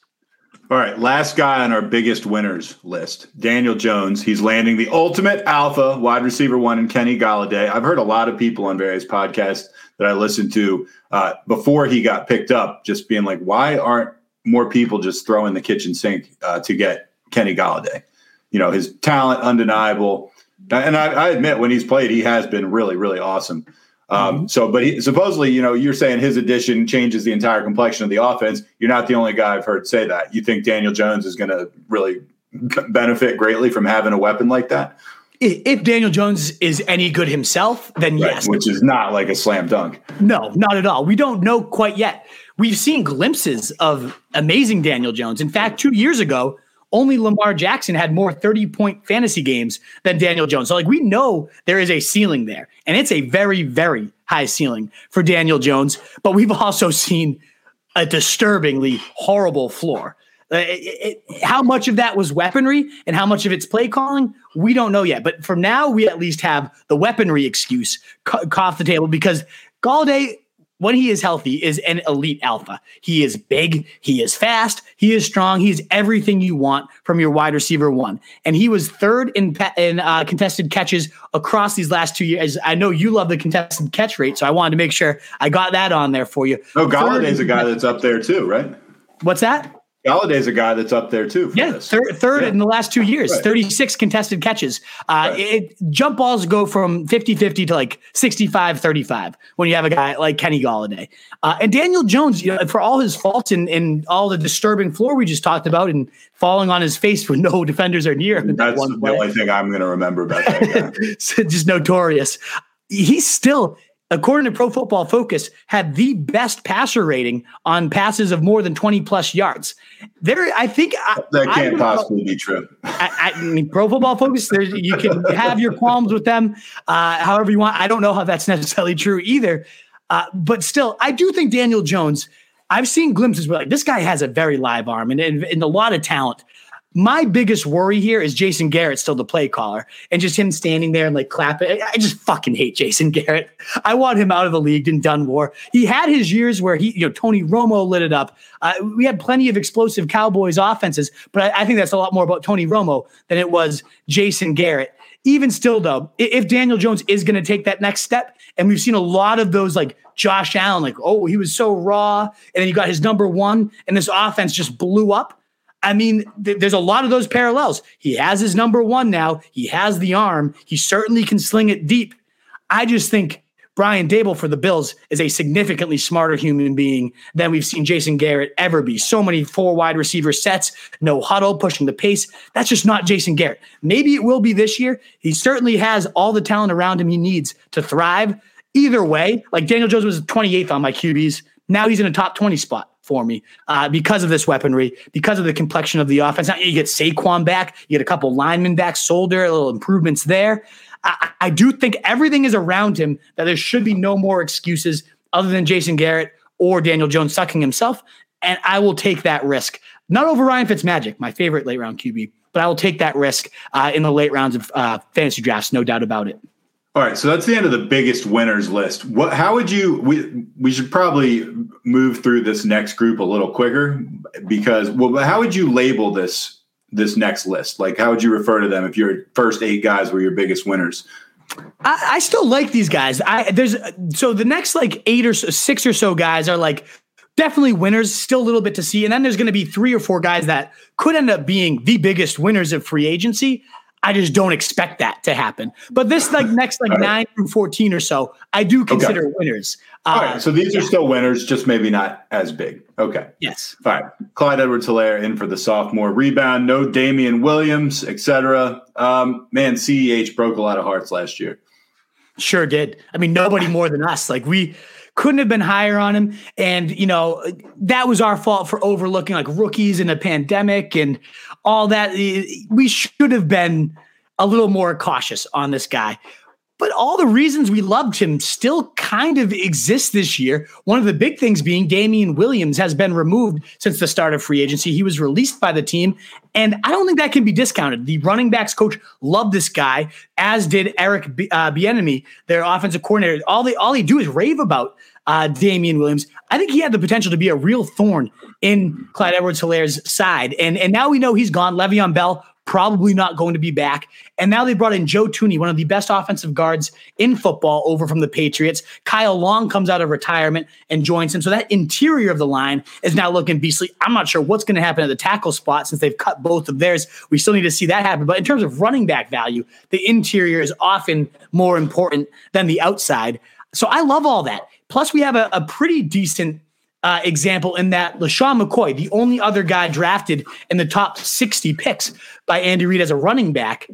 All right, last guy on our biggest winners list, Daniel Jones. He's landing the ultimate alpha wide receiver one in Kenny Golladay. I've heard a lot of people on various podcasts that I listened to uh, before he got picked up, just being like, "Why aren't more people just throwing the kitchen sink uh, to get Kenny Golladay? You know, his talent undeniable. And I, I, admit when he's played, he has been really, really awesome. Um, mm-hmm. So, but he, supposedly, you know, you're saying his addition changes the entire complexion of the offense. You're not the only guy I've heard say that. You think Daniel Jones is going to really benefit greatly from having a weapon like that? If Daniel Jones is any good himself, then right, yes. Which is not like a slam dunk. No, not at all. We don't know quite yet. We've seen glimpses of amazing Daniel Jones. In fact, two years ago, only Lamar Jackson had more 30 point fantasy games than Daniel Jones. So, like, we know there is a ceiling there, and it's a very, very high ceiling for Daniel Jones. But we've also seen a disturbingly horrible floor. Uh, it, it, how much of that was weaponry and how much of it's play calling, we don't know yet. But for now, we at least have the weaponry excuse off the table because Golladay when he is healthy, is an elite alpha. He is big, he is fast, he is strong, he's everything you want from your wide receiver one. And he was third in in uh, contested catches across these last two years. I know you love the contested catch rate, so I wanted to make sure I got that on there for you. Oh, Golladay's a guy that's up there too, right? What's that? Golladay's a guy that's up there too. yeah, third, third yeah. in the last two years, right. 36 contested catches. Uh, right. it, jump balls go from 50 50 to like 65 35 when you have a guy like Kenny Golladay. Uh, and Daniel Jones, you know, for all his faults and, and all the disturbing floor we just talked about and falling on his face when no defenders are near. That's the only thing I'm going to remember about that just notorious. He's still according to Pro Football Focus, had the best passer rating on passes of more than 20 plus yards. There, I think that can't possibly be true. I, I, mean, Pro Football Focus, you can have your qualms with them uh, however you want. I don't know how that's necessarily true either. Uh, but still, I do think Daniel Jones. I've seen glimpses where like this guy has a very live arm and, and, and a lot of talent. My biggest worry here is Jason Garrett still the play caller and just him standing there and like clapping. I just fucking hate Jason Garrett. I want him out of the league and done war. He had his years where he, you know, Tony Romo lit it up. Uh, we had plenty of explosive Cowboys offenses, but I, I think that's a lot more about Tony Romo than it was Jason Garrett. Even still, though, if Daniel Jones is going to take that next step, and we've seen a lot of those like Josh Allen, like, oh, he was so raw, and then you got his number one, and this offense just blew up. I mean, th- there's a lot of those parallels. He has his number one now. He has the arm. He certainly can sling it deep. I just think Brian Daboll for the Bills is a significantly smarter human being than we've seen Jason Garrett ever be. So many four wide receiver sets, no huddle, pushing the pace. That's just not Jason Garrett. Maybe it will be this year. He certainly has all the talent around him he needs to thrive. Either way, like Daniel Jones was 28th on my QBs. Now he's in a top 20 spot for me uh, because of this weaponry, because of the complexion of the offense. Now you get Saquon back, you get a couple linemen back, Solder, a little improvements there. I, I do think everything is around him that there should be no more excuses other than Jason Garrett or Daniel Jones sucking himself. And I will take that risk. Not over Ryan Fitzmagic, my favorite late round QB, but I will take that risk uh, in the late rounds of uh, fantasy drafts, no doubt about it. All right, so that's the end of the biggest winners list. What? How would you? We we should probably move through this next group a little quicker because well, how would you label this this next list? Like, how would you refer to them if your first eight guys were your biggest winners? I, I still like these guys. I there's so the next like eight or so, six or so guys are like definitely winners. Still a little bit to see, and then there's going to be three or four guys that could end up being the biggest winners of free agency. I just don't expect that to happen. But this like next like right. nine through fourteen or so, I do consider okay. winners. Uh, All right, so these yeah. are still winners, just maybe not as big. Okay. Yes. All right. Clyde Edwards Helaire in for the sophomore rebound. No Damien Williams, etc. Um, man, CEH broke a lot of hearts last year. Sure did. I mean, nobody more than us. Like we couldn't have been higher on him. And, you know, that was our fault for overlooking like rookies in a pandemic and all that. We should have been a little more cautious on this guy. But all the reasons we loved him still kind of exist this year. One of the big things being Damien Williams has been removed since the start of free agency. He was released by the team, and I don't think that can be discounted. The running backs coach loved this guy, as did Eric B- uh, Bieniemy, their offensive coordinator. All they all he do is rave about uh, Damien Williams. I think he had the potential to be a real thorn in Clyde Edwards Helaire's side. And, and now we know he's gone. Le'Veon Bell probably not going to be back. And now they brought in Joe Thuney, one of the best offensive guards in football, over from the Patriots. Kyle Long comes out of retirement and joins him. So that interior of the line is now looking beastly. I'm not sure what's going to happen at the tackle spot since they've cut both of theirs. We still need to see that happen. But in terms of running back value, the interior is often more important than the outside. So I love all that. Plus, we have a, a pretty decent uh, example in that LeSean McCoy, the only other guy drafted in the top 60 picks by Andy Reid as a running back,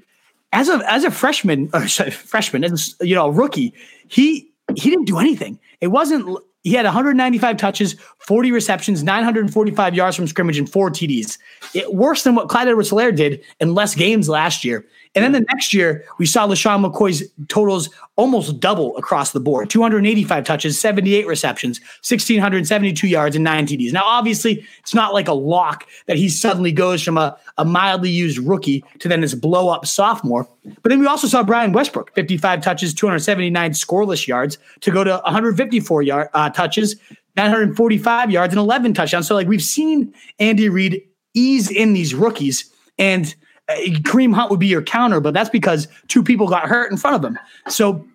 as a as a freshman, or sorry, freshman, as you know, a rookie, he he didn't do anything. It wasn't. He had 195 touches, 40 receptions, 945 yards from scrimmage, and four TDs. It, worse than what Clyde Edwards-Helaire did in less games last year. And then the next year, we saw LeSean McCoy's totals almost double across the board 285 touches, 78 receptions, 1,672 yards, and nine TDs. Now, obviously, it's not like a lock that he suddenly goes from a, a mildly used rookie to then this blow up sophomore. But then we also saw Brian Westbrook, 55 touches, 279 scoreless yards, to go to 154 yard, uh, touches, 945 yards, and 11 touchdowns. So, like, we've seen Andy Reid ease in these rookies. And Kareem Hunt would be your counter, but that's because two people got hurt in front of him. So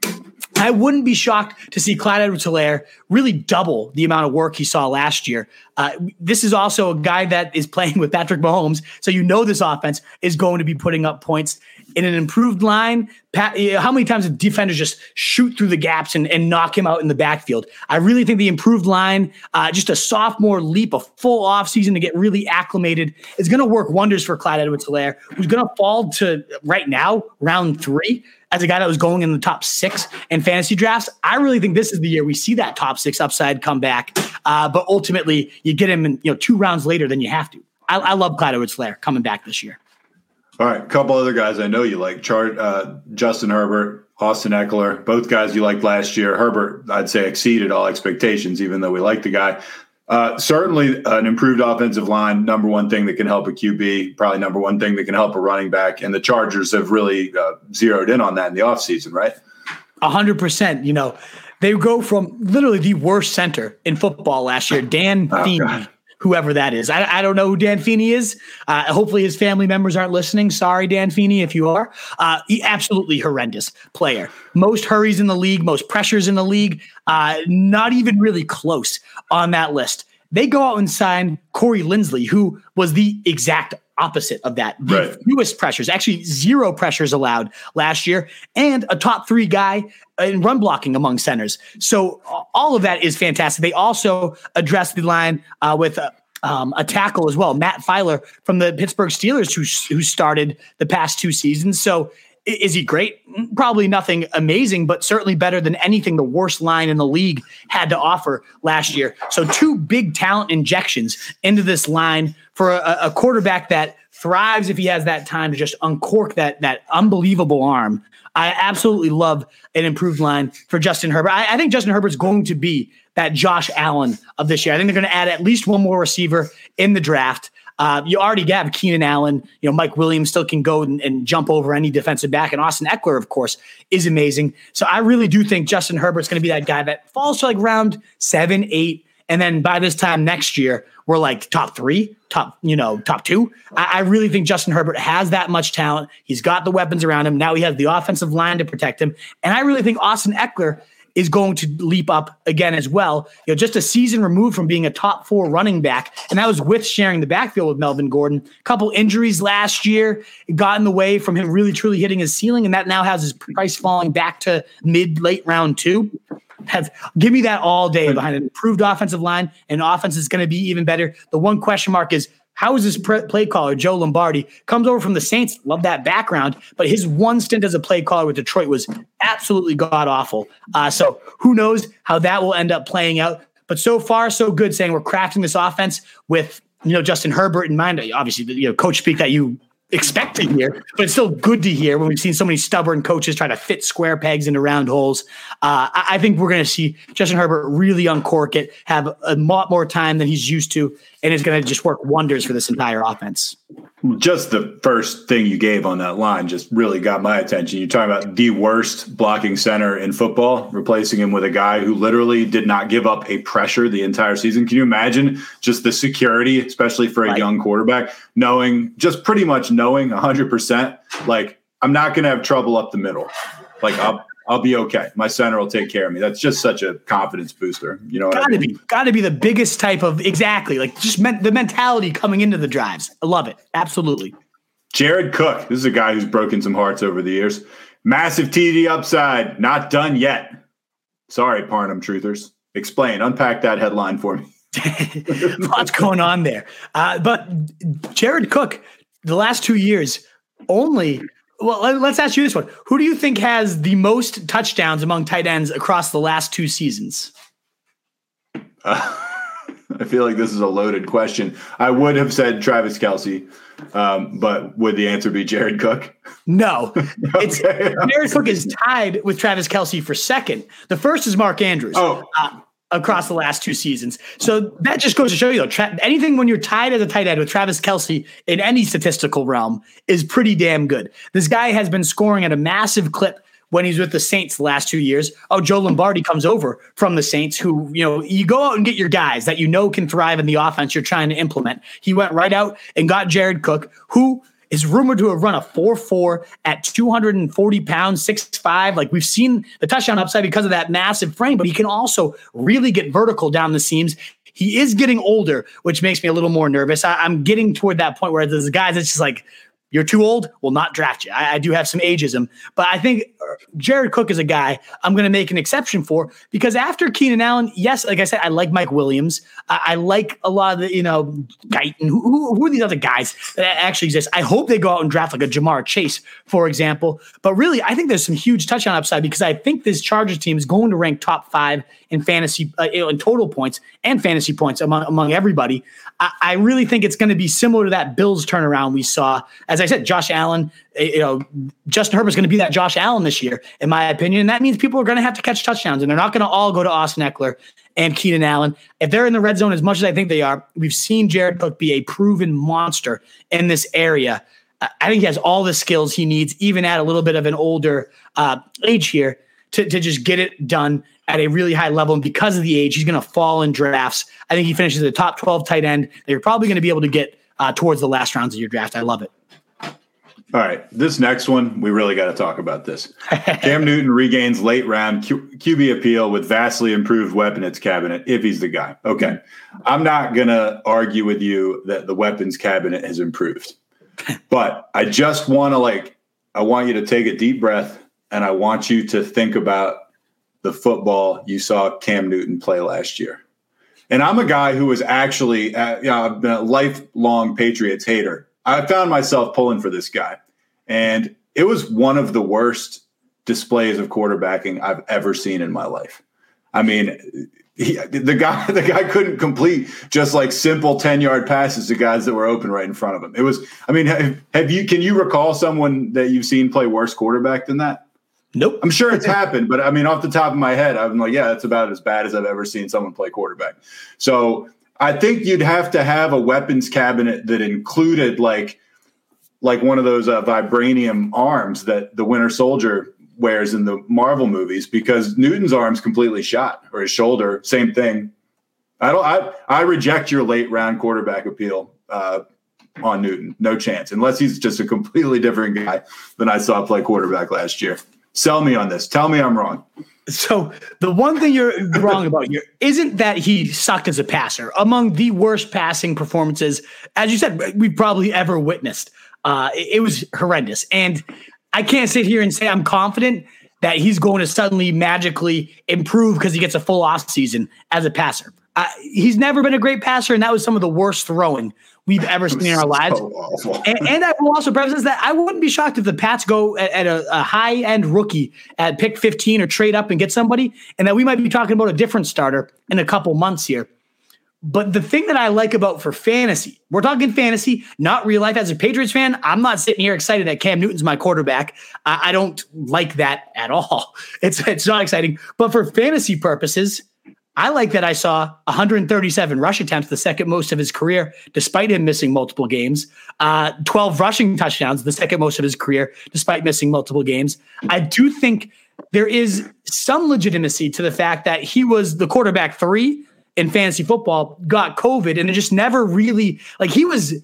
I wouldn't be shocked to see Clyde Edwards Helaire really double the amount of work he saw last year. Uh, this is also a guy that is playing with Patrick Mahomes. So you know this offense is going to be putting up points in an improved line. Pat, how many times did defenders just shoot through the gaps and, and knock him out in the backfield? I really think the improved line, uh, just a sophomore leap, a full offseason to get really acclimated, is going to work wonders for Clyde Edwards Helaire, who's going to fall to right now, round three as a guy that was going in the top six in fantasy drafts. I really think this is the year we see that top six upside come back. Uh, but ultimately, you get him in you know two rounds later than you have to. I, I love Clyde Edwards Helaire coming back this year. All right, a couple other guys I know you like. Chart uh, Justin Herbert, Austin Ekeler, both guys you liked last year. Herbert, I'd say, exceeded all expectations, even though we like the guy. Uh, certainly, an improved offensive line, number one thing that can help a QB, probably number one thing that can help a running back. And the Chargers have really uh, zeroed in on that in the offseason, right? A hundred percent. You know, they go from literally the worst center in football last year, Dan oh, Feeney, whoever that is. I, I don't know who Dan Feeney is. Uh, hopefully his family members aren't listening. Sorry, Dan Feeney, if you are. Uh, absolutely horrendous player. Most hurries in the league, most pressures in the league. Uh, not even really close on that list. They go out and sign Corey Linsley, who was the exact opposite of that. The right. fewest pressures, actually zero pressures allowed last year, and a top three guy in run blocking among centers. So all of that is fantastic. They also addressed the line uh, with. Uh, um, a tackle as well, Matt Feiler from the Pittsburgh Steelers, who who started the past two seasons. So is he great? Mm, probably nothing amazing, but certainly better than anything the worst line in the league had to offer last year. So, two big talent injections into this line for a, a quarterback that thrives if he has that time to just uncork that that unbelievable arm. I absolutely love an improved line for Justin Herbert. I, I think Justin Herbert's going to be that Josh Allen of this year. I think they're going to add at least one more receiver in the draft. Uh, you already have Keenan Allen. You know, Mike Williams still can go and, and, jump over any defensive back, and Austin Ekeler, of course, is amazing. So I really do think Justin Herbert's going to be that guy that falls to like round seven, eight, and then by this time next year, we're like top three, top, you know, top two. I, I really think Justin Herbert has that much talent. He's got the weapons around him. Now he has the offensive line to protect him, and I really think Austin Ekeler is going to leap up again as well. You know, just a season removed from being a top four running back, and that was with sharing the backfield with Melvin Gordon. A couple injuries last year got in the way from him really truly hitting his ceiling, and that now has his price falling back to mid late round two. Have give me that all day behind an improved offensive line, and offense is going to be even better. The one question mark is how is this play caller, Joe Lombardi, comes over from the Saints? Love that background, but his one stint as a play caller with Detroit was absolutely god awful. Uh, so who knows how that will end up playing out? But so far, so good. Saying we're crafting this offense with you know Justin Herbert in mind. Obviously, you know coach speak that you expect to hear, but it's still good to hear when we've seen so many stubborn coaches try to fit square pegs into round holes. Uh, I, I, think we're going to see Justin Herbert really uncork it, have a lot more time than he's used to, and it's going to just work wonders for this entire offense. Just the first thing you gave on that line just really got my attention. You're talking about the worst blocking center in football, replacing him with a guy who literally did not give up a pressure the entire season. Can you imagine just the security, especially for a right. young quarterback, knowing just pretty much knowing 100%, like, I'm not going to have trouble up the middle. Like, I'll, I'll be okay. My center will take care of me. That's just such a confidence booster. You know, got to I mean? be, got to be the biggest type of exactly like just the mentality coming into the drives. I love it. Absolutely. Jared Cook. This is a guy who's broken some hearts over the years. Massive TD upside, not done yet. Sorry, Parham truthers. Explain, unpack that headline for me. What's going on there? Uh, but Jared Cook, the last two years, only well, let's ask you this one. Who do you think has the most touchdowns among tight ends across the last two seasons? Uh, I feel like this is a loaded question. I would have said Travis Kelce, um, but would the answer be Jared Cook? No. okay. It's Jared Cook is tied with Travis Kelce for second. The first is Mark Andrews. Oh. Uh, across the last two seasons. So that just goes to show you, though, tra- anything when you're tied as a tight end with Travis Kelce in any statistical realm is pretty damn good. This guy has been scoring at a massive clip when he's with the Saints the last two years. Oh, Joe Lombardi comes over from the Saints, who, you know, you go out and get your guys that you know can thrive in the offense you're trying to implement. He went right out and got Jared Cook, who is rumored to have run a 4-4 at 240 pounds, 6'5. Like we've seen the touchdown upside because of that massive frame, but he can also really get vertical down the seams. He is getting older, which makes me a little more nervous. I, am getting toward that point where there's guys that's just like you're too old, we'll not draft you. I, I, do have some ageism, but I think uh, Jared Cook is a guy I'm going to make an exception for because after Keenan Allen, yes, like I said, I like Mike Williams. I, I like a lot of the, you know, Guyton. Who, who, who, are these other guys that actually exist? I hope they go out and draft like a Ja'Marr Chase, for example. But really, I think there's some huge touchdown upside because I think this Chargers team is going to rank top five in fantasy, uh, in total points and fantasy points among among everybody. I, I really think it's going to be similar to that Bills turnaround we saw. As I said, Josh Allen, uh, you know, Justin Herbert's going to be that Josh Allen this year, in my opinion, and that means people are going to have to catch touchdowns, and they're not going to all go to Austin Ekeler and Keenan Allen. If they're in the red zone as much as I think they are, we've seen Jared Cook be a proven monster in this area. I think he has all the skills he needs, even at a little bit of an older uh, age here, to, to just get it done at a really high level. And because of the age, he's going to fall in drafts. I think he finishes the top 12 tight end that you're probably going to be able to get uh, towards the last rounds of your draft. I love it. All right, this next one, we really got to talk about this. Cam Newton regains late round Q- QB appeal with vastly improved weapons cabinet if he's the guy. Okay. I'm not going to argue with you that the weapons cabinet has improved. But I just want to like I want you to take a deep breath and I want you to think about the football you saw Cam Newton play last year. And I'm a guy who was actually, uh, you know, I've been a lifelong Patriots hater. I found myself pulling for this guy, and it was one of the worst displays of quarterbacking I've ever seen in my life. I mean, he, the guy the guy couldn't complete just like simple 10 yard passes to guys that were open right in front of him. It was, I mean, have, have you, can you recall someone that you've seen play worse quarterback than that? Nope. I'm sure it's happened, but I mean, off the top of my head, I'm like, yeah, that's about as bad as I've ever seen someone play quarterback. So I think you'd have to have a weapons cabinet that included like, like one of those uh, vibranium arms that the Winter Soldier wears in the Marvel movies because Newton's arm's completely shot or his shoulder, same thing. I don't. I I reject your late round quarterback appeal uh, on Newton. No chance, unless he's just a completely different guy than I saw play quarterback last year. Sell me on this. Tell me I'm wrong. So the one thing you're wrong about here isn't that he sucked as a passer. Among the worst passing performances, as you said, we've probably ever witnessed. Uh, it, was horrendous, and I can't sit here and say I'm confident that he's going to suddenly magically improve because he gets a full off season as a passer. Uh, he's never been a great passer, and that was some of the worst throwing we've ever seen in our lives. So and, and, I will also preface that I wouldn't be shocked if the Pats go at, at a, a high end rookie at pick 15 or trade up and get somebody, and that we might be talking about a different starter in a couple months here. But the thing that I like about for fantasy, we're talking fantasy, not real life. As a Patriots fan, I'm not sitting here excited that Cam Newton's my quarterback. I, I don't like that at all. It's it's not exciting. But for fantasy purposes, I like that I saw 137 rush attempts, the second most of his career, despite him missing multiple games. Uh, 12 rushing touchdowns, the second most of his career, despite missing multiple games. I do think there is some legitimacy to the fact that he was the quarterback three in fantasy football got COVID and it just never really like he was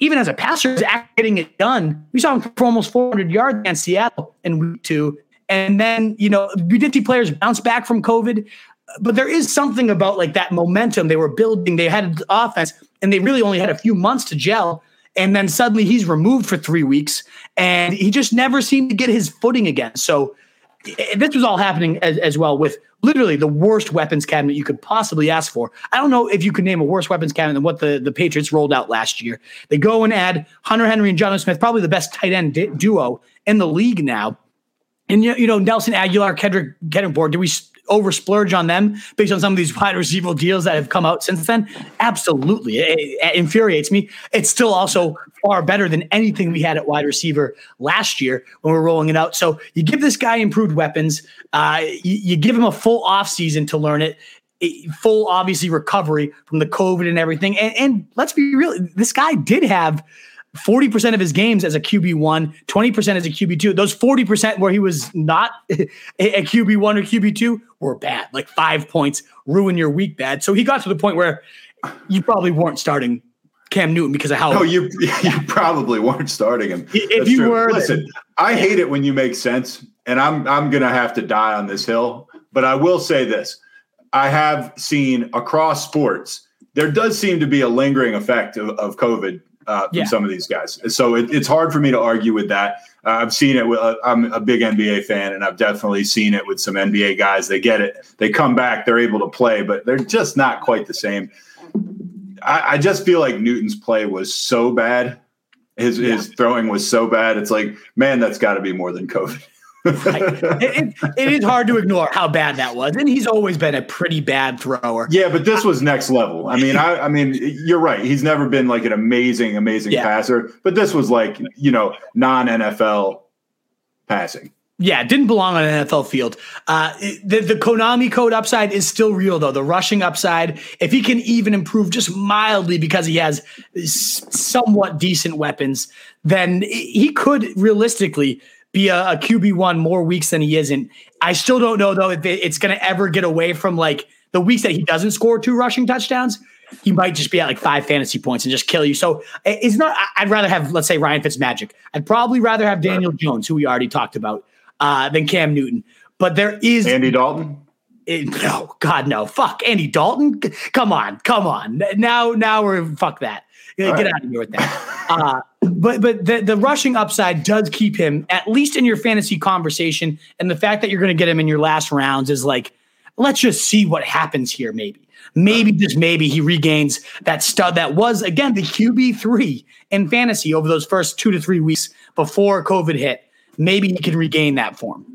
even as a passer was getting it done. We saw him for almost 400 yards against Seattle in week two. And then, you know, we did see players bounce back from COVID, but there is something about like that momentum they were building. They had offense and they really only had a few months to gel. And then suddenly he's removed for three weeks and he just never seemed to get his footing again. So eh, this was all happening as, as well with literally the worst weapons cabinet you could possibly ask for. I don't know if you could name a worse weapons cabinet than what the, the Patriots rolled out last year. They go and add Hunter Henry and Jonnu Smith, probably the best tight end duo in the league now. And you know, Nelson Agholor, Kendrick Bourne. do we over splurge on them based on some of these wide receiver deals that have come out since then? Absolutely. It, it, infuriates me. It's still also far better than anything we had at wide receiver last year when we are rolling it out. So you give this guy improved weapons, uh, you, you give him a full offseason to learn it full obviously recovery from the COVID and everything. And, and, let's be real, this guy did have 40% of his games as a QB1, 20% as a QB2. Those 40% where he was not a QB1 or QB2 were bad, like five points, ruin your week bad. So he got to the point where you probably weren't starting Cam Newton because of how. No, you you probably weren't starting him. If That's you true. were, listen, I hate it when you make sense, and I'm I'm gonna have to die on this hill. But I will say this: I have seen across sports there does seem to be a lingering effect of, of COVID uh, from yeah. some of these guys. So it, it's hard for me to argue with that. Uh, I've seen it with, uh, I'm a big NBA fan and I've definitely seen it with some NBA guys. They get it. They come back, they're able to play, but they're just not quite the same. I, I just feel like Newton's play was so bad. His, yeah. his throwing was so bad. It's like, man, that's got to be more than COVID. Right. it, it, it is hard to ignore how bad that was, and he's always been a pretty bad thrower. Yeah, but this was next level. I mean, I, I mean, you're right. He's never been like an amazing, amazing Yeah. passer, but this was like you know non NFL passing. Yeah, it didn't belong on an NFL field. Uh, the, the Konami code upside is still real, though. The rushing upside, if he can even improve just mildly because he has somewhat decent weapons, then he could realistically be a, a QB1 more weeks than he isn't. I still don't know, though, if it- it's going to ever get away from like the weeks that he doesn't score two rushing touchdowns. He might just be at like five fantasy points and just kill you. So it's not, I'd rather have, let's say, Ryan Fitzmagic. I'd probably rather have Daniel Jones, who we already talked about uh, than Cam Newton. But there is Andy Dalton. eh, no, God, no, fuck Andy Dalton. Come on, come on. Now, now we're fuck that. Get right. out of here with that. uh, but but the the rushing upside does keep him at least in your fantasy conversation, and the fact that you're going to get him in your last rounds is like, let's just see what happens here. Maybe, maybe just maybe he regains that stud that was again the QB three in fantasy over those first two to three weeks before COVID hit. Maybe he can regain that form.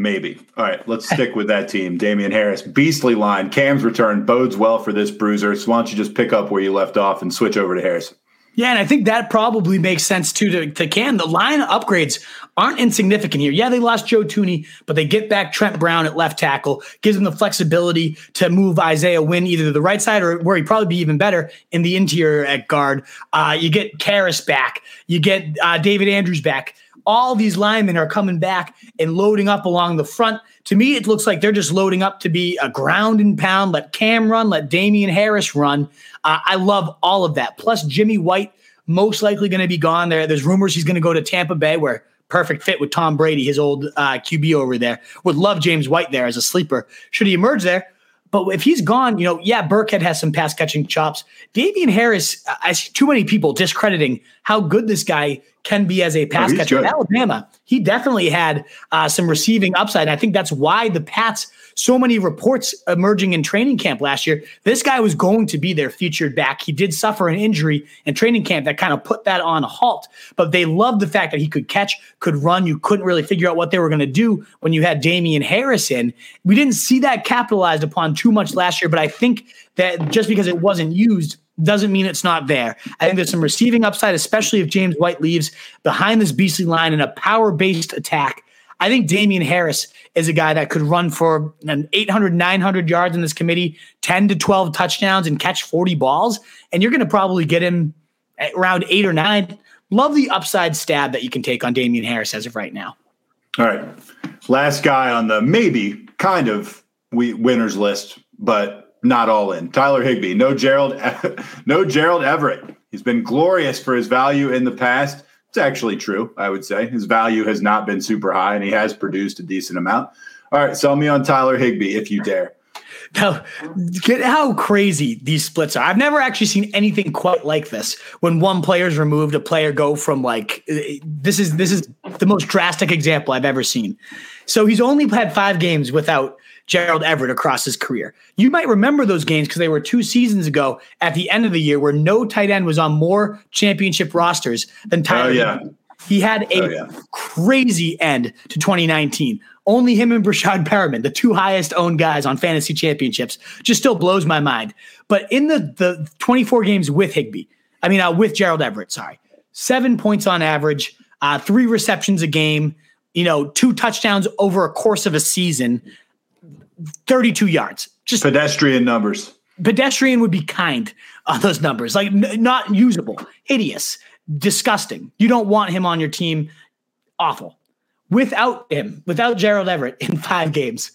Maybe. All right, let's stick with that team. Damien Harris, beastly line. Cam's return bodes well for this bruiser. So why don't you just pick up where you left off and switch over to Harris? Yeah, and I think that probably makes sense too to, to Cam. The line upgrades aren't insignificant here. Yeah, they lost Joe Thuney, but they get back Trent Brown at left tackle, gives them the flexibility to move Isaiah Wynn either to the right side or where he'd probably be even better in the interior at guard. Uh, you get Karras back, you get uh, David Andrews back. All these linemen are coming back and loading up along the front. To me, it looks like they're just loading up to be a ground and pound. Let Cam run, let Damian Harris run. Uh, I love all of that. Plus, Jimmy White most likely going to be gone. There, there's rumors he's going to go to Tampa Bay, where perfect fit with Tom Brady, his old uh, QB over there. Would love James White there as a sleeper. Should he emerge there? But if he's gone, you know, yeah, Burkhead has some pass catching chops. Damien Harris, I see too many people discrediting how good this guy can be as a pass he's catcher. good. Alabama, he definitely had uh, some receiving upside. And I think that's why the Pats, so many reports emerging in training camp last year, this guy was going to be their featured back. He did suffer an injury in training camp that kind of put that on a halt, but they loved the fact that he could catch, could run. You couldn't really figure out what they were going to do when you had Damien Harrison. We didn't see that capitalized upon too much last year, but I think that just because it wasn't used doesn't mean it's not there. I think there's some receiving upside, especially if James White leaves behind this beastly line in a power based attack. I think Damien Harris is a guy that could run for an 800, 900 yards in this committee, 10 to 12 touchdowns, and catch 40 balls. And you're going to probably get him at around eight or nine. Love the upside stab that you can take on Damien Harris as of right now. All right. Last guy on the maybe kind of winners list, but not all in. Tyler Higbee, No Gerald no Gerald Everett. He's been glorious for his value in the past. It's actually true, I would say. His value has not been super high and he has produced a decent amount. All right, sell me on Tyler Higbee if you dare. Now, get how crazy these splits are. I've never actually seen anything quite like this. When one player's removed, a player go from like eh, this is this is the most drastic example I've ever seen. So he's only had five games without Gerald Everett across his career. You might remember those games because they were two seasons ago at the end of the year where no tight end was on more championship rosters than Tyler. Oh, yeah. He had a Oh, yeah. crazy end to 2019. Only him and Breshad Perriman, the two highest owned guys on fantasy championships, just still blows my mind. But in the the 24 games with Higbee, I mean, uh, with Gerald Everett, sorry, seven points on average, uh, three receptions a game, you know, two touchdowns over a course of a season, 32 yards. Just Pedestrian numbers. pedestrian would be kind on those numbers, like n- not usable, hideous, disgusting. You don't want him on your team. Awful. Without him, without Gerald Everett in five games,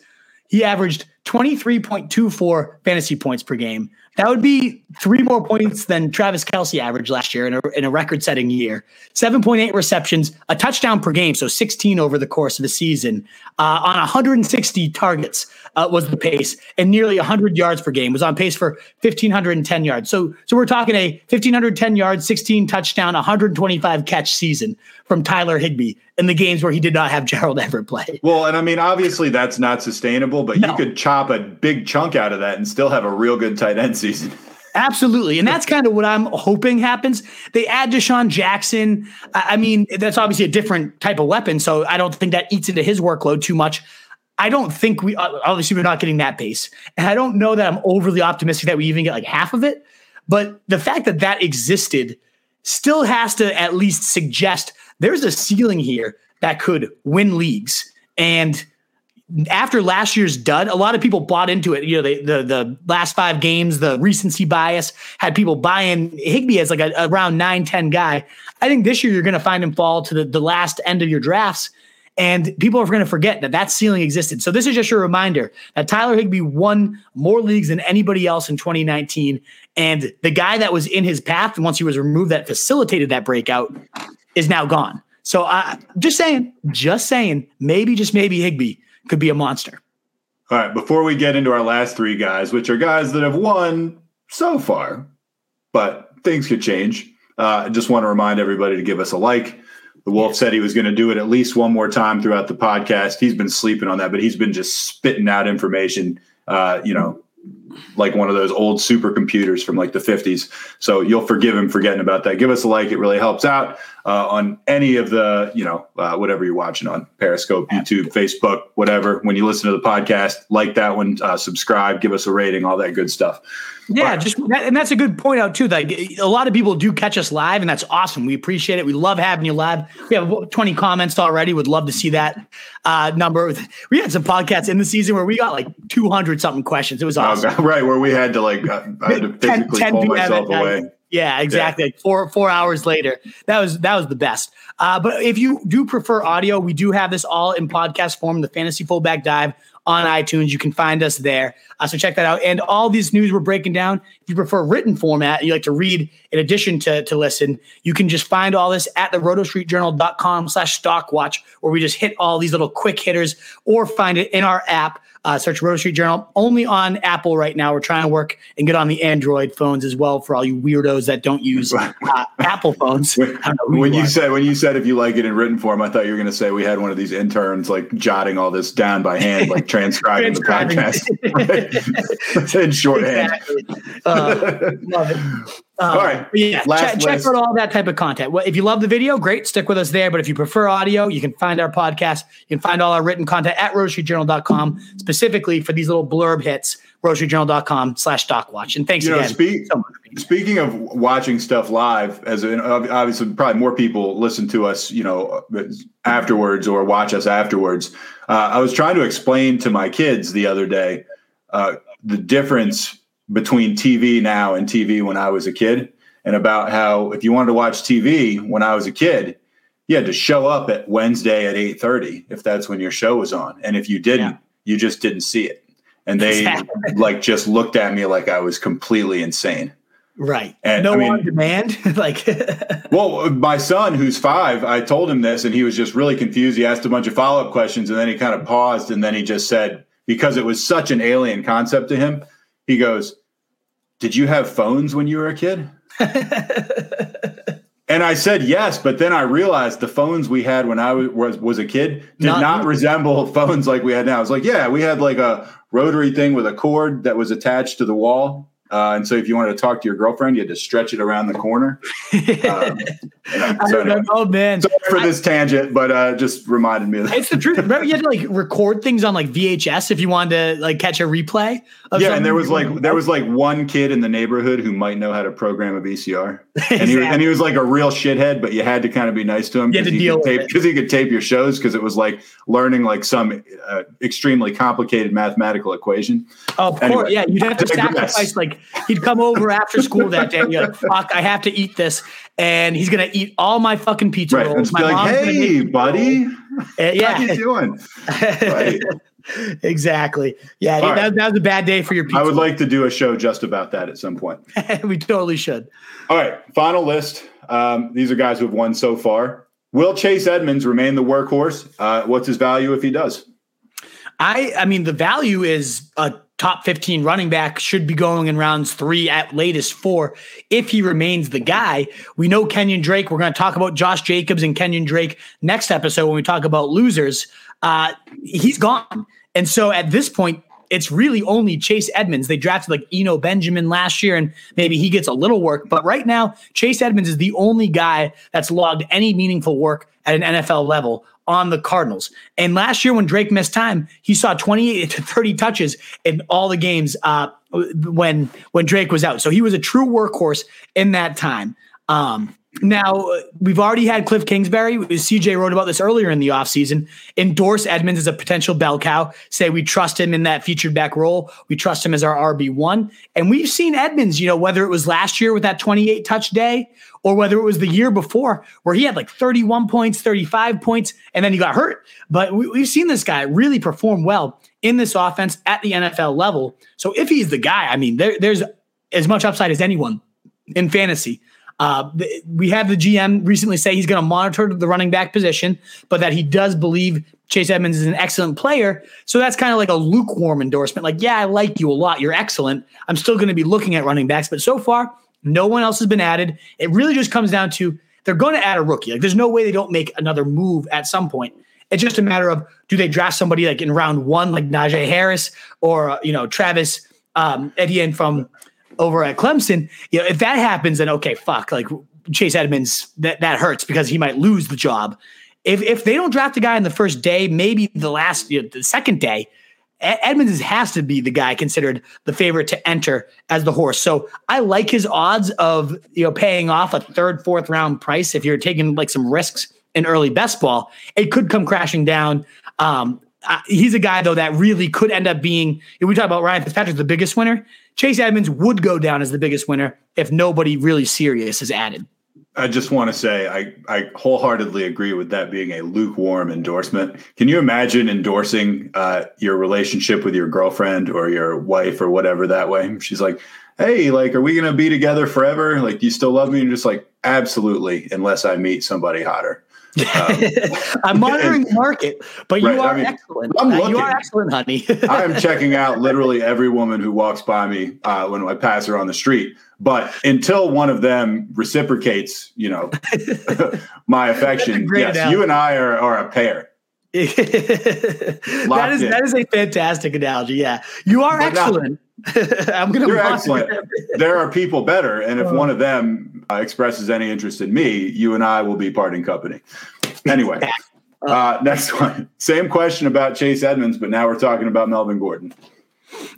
he averaged 23.24 fantasy points per game. That would be three more points than Travis Kelce averaged last year in a, in a record setting year. 7.8 receptions, a touchdown per game, so 16 over the course of the season. Uh, on 160 targets uh, was the pace, and nearly 100 yards per game was on pace for 1,510 yards. So, so we're talking a 1,510 yards, 16 touchdown, 125 catch season from Tyler Higbee in the games where he did not have Gerald Everett play. Well, and I mean, obviously that's not sustainable, but No. you could chop a big chunk out of that and still have a real good tight end season. Absolutely. And that's kind of what I'm hoping happens. They add DeSean Jackson. I mean, that's obviously a different type of weapon. So I don't think that eats into his workload too much. I don't think we, obviously, we're not getting that base. And I don't know that I'm overly optimistic that we even get like half of it. But the fact that that existed still has to at least suggest there's a ceiling here that could win leagues. And after last year's dud, a lot of people bought into it. You know, the the, the last five games, the recency bias had people buying Higbee as like a, a around 9 10 guy. I think this year you're going to find him fall to the, the last end of your drafts. And people are going to forget that that ceiling existed. So this is just a reminder that Tyler Higbee won more leagues than anybody else in 2019. And the guy that was in his path, once he was removed, that facilitated that breakout, is now gone. So I just saying, just saying, maybe just maybe Higbee could be a monster. All right, before we get into our last three guys, which are guys that have won so far, but things could change. Uh, I just want to remind everybody to give us a like. The Wolf said he was going to do it at least one more time throughout the podcast. He's been sleeping on that, but he's been just spitting out information, uh, you know, like one of those old supercomputers from like the 50s. So you'll forgive him for getting about that. Give us a like; it really helps out uh, on any of the, you know, uh, whatever you're watching on Periscope, YouTube, Facebook, whatever. When you listen to the podcast, like that one, uh, subscribe, give us a rating, all that good stuff. Yeah, just that, and that's a good point out too. Like a lot of people do catch us live, and that's awesome. We appreciate it. We love having you live. We have 20 comments already. Would love to see that uh, number. We had some podcasts in the season where we got like 200 something questions. It was awesome. Oh, right, where we had to like I had to physically 10, 10 pull myself away. Yeah, exactly. Yeah. Like four four hours later, that was that was the best. Uh, but if you do prefer audio, we do have this all in podcast form. The Fantasy Fullback Dive on iTunes. You can find us there. Uh, so check that out. And all these news we're breaking down, if you prefer written format, you like to read in addition to, to listen, you can just find all this at the rotostreetjournal.com slash stockwatch, where we just hit all these little quick hitters or find it in our app. Uh, search Roto Street Journal only on Apple right now. We're trying to work and get on the Android phones as well for all you weirdos that don't use uh, Apple phones. when, when you, you said when you said if you like it in written form, I thought you were going to say we had one of these interns like jotting all this down by hand, like transcribing, the podcast in shorthand. Exactly. Uh, love it. Um, all right. Yeah. Check, check, out all that type of content. Well, if you love the video, great. Stick with us there. But if you prefer audio, you can find our podcast. You can find all our written content at rotostreetjournal.com, specifically for these little blurb hits, rotostreetjournal.com slash stockwatch. And thanks you again. Know, speak, so speaking of watching stuff live, as obviously probably more people listen to us, you know, afterwards or watch us afterwards. Uh, I was trying to explain to my kids the other day uh, the difference between TV now and TV when I was a kid, and about how if you wanted to watch TV when I was a kid, you had to show up at Wednesday at eight thirty if that's when your show was on, and if you didn't, yeah. you just didn't see it, and they exactly. like just looked at me like I was completely insane. Right. And no I mean, on demand. like, well, my son, who's five, I told him this and he was just really confused. He asked a bunch of follow up questions and then he kind of paused and then he just said, because it was such an alien concept to him, he goes, Did you have phones when you were a kid? and I said yes, but then I realized the phones we had when I was was a kid did not, not resemble phones like we had now. It's like, yeah, we had like a rotary thing with a cord that was attached to the wall uh, and so if you wanted to talk to your girlfriend, you had to stretch it around the corner. Um, you know, so anyway, oh man, sorry for this tangent, but uh, just reminded me. of that. It's the truth. Remember, you had to like record things on like VHS if you wanted to like catch a replay. yeah, something. and there was like there was like one kid in the neighborhood who might know how to program a VCR, exactly. and he was, and he was like a real shithead, but you had to kind of be nice to him because he, could tape, he could tape your shows because it was like learning like some uh, extremely complicated mathematical equation. Oh, anyway, yeah, you'd have to sacrifice like he'd come over after school that day and be like, fuck, I have to eat this. And he's gonna eat all my fucking pizza right. rolls. My like, hey, buddy. Uh, yeah. How you doing? Right. exactly. Yeah, that, right. that, was a bad day for your pizza. I would like to do a show just about that at some point. we totally should. All right, final list. Um, these are guys who have won so far. Will Chase Edmonds remain the workhorse? Uh, what's his value if he does? I I mean the value is a top 15 running back should be going in rounds three at latest four if he remains the guy. We know Kenyon Drake. We're going to talk about Josh Jacobs and Kenyon Drake next episode when we talk about losers. Uh, he's gone. And so at this point, it's really only Chase Edmonds. They drafted like Eno Benjamin last year, and maybe he gets a little work. But right now, Chase Edmonds is the only guy that's logged any meaningful work at an NFL level on the Cardinals. And last year, when Drake missed time, he saw 28 to 30 touches in all the games uh, when when Drake was out. So he was a true workhorse in that time. Um, now, we've already had Cliff Kingsbury, CJ wrote about this earlier in the offseason, endorse Edmonds as a potential bell cow, say we trust him in that featured back role. We trust him as our RB1. And we've seen Edmonds, you know, whether it was last year with that 28 touch day or whether it was the year before where he had like 31 points, 35 points, and then he got hurt. But we, have seen this guy really perform well in this offense at the NFL level. So if he's the guy, I mean, there, there's as much upside as anyone in fantasy. Uh, we have the GM recently say he's going to monitor the running back position, but that he does believe Chase Edmonds is an excellent player. So that's kind of like a lukewarm endorsement. Like, yeah, I like you a lot. You're excellent. I'm still going to be looking at running backs, but so far, no one else has been added. It really just comes down to they're going to add a rookie. Like, there's no way they don't make another move at some point. It's just a matter of do they draft somebody like in round one, like Najee Harris or uh, you know Travis um, Etienne from over at Clemson, you know, if that happens, then okay, fuck, like Chase Edmonds, that that hurts because he might lose the job. If if they don't draft a guy in the first day, maybe the last, you know, the second day, Edmonds has to be the guy considered the favorite to enter as the horse. So I like his odds of you know paying off a third, fourth round price if you're taking like some risks in early best ball. It could come crashing down. Um, uh, he's a guy though that really could end up being. We talk about Ryan Fitzpatrick, the biggest winner, Chase Edmonds would go down as the biggest winner if nobody really serious is added. I just want to say I, I wholeheartedly agree with that being a lukewarm endorsement. Can you imagine endorsing uh, your relationship with your girlfriend or your wife or whatever that way? She's like, "Hey, like, are we gonna be together forever? Like, do you still love me?" And just like, absolutely, unless I meet somebody hotter. Um, I'm monitoring the market, but you are I mean, excellent. I'm looking. You are excellent, honey. I am checking out literally every woman who walks by me uh, when I pass her on the street. But until one of them reciprocates, you know, my affection, yes, analogy. you and I are, are a pair. that is in. that is a fantastic analogy. Yeah, you are but excellent. I'm gonna. You're excellent. there are people better, and if oh. one of them uh, expresses any interest in me, you and I will be parting company. Anyway, uh, next one. Same question about Chase Edmonds, but now we're talking about Melvin Gordon.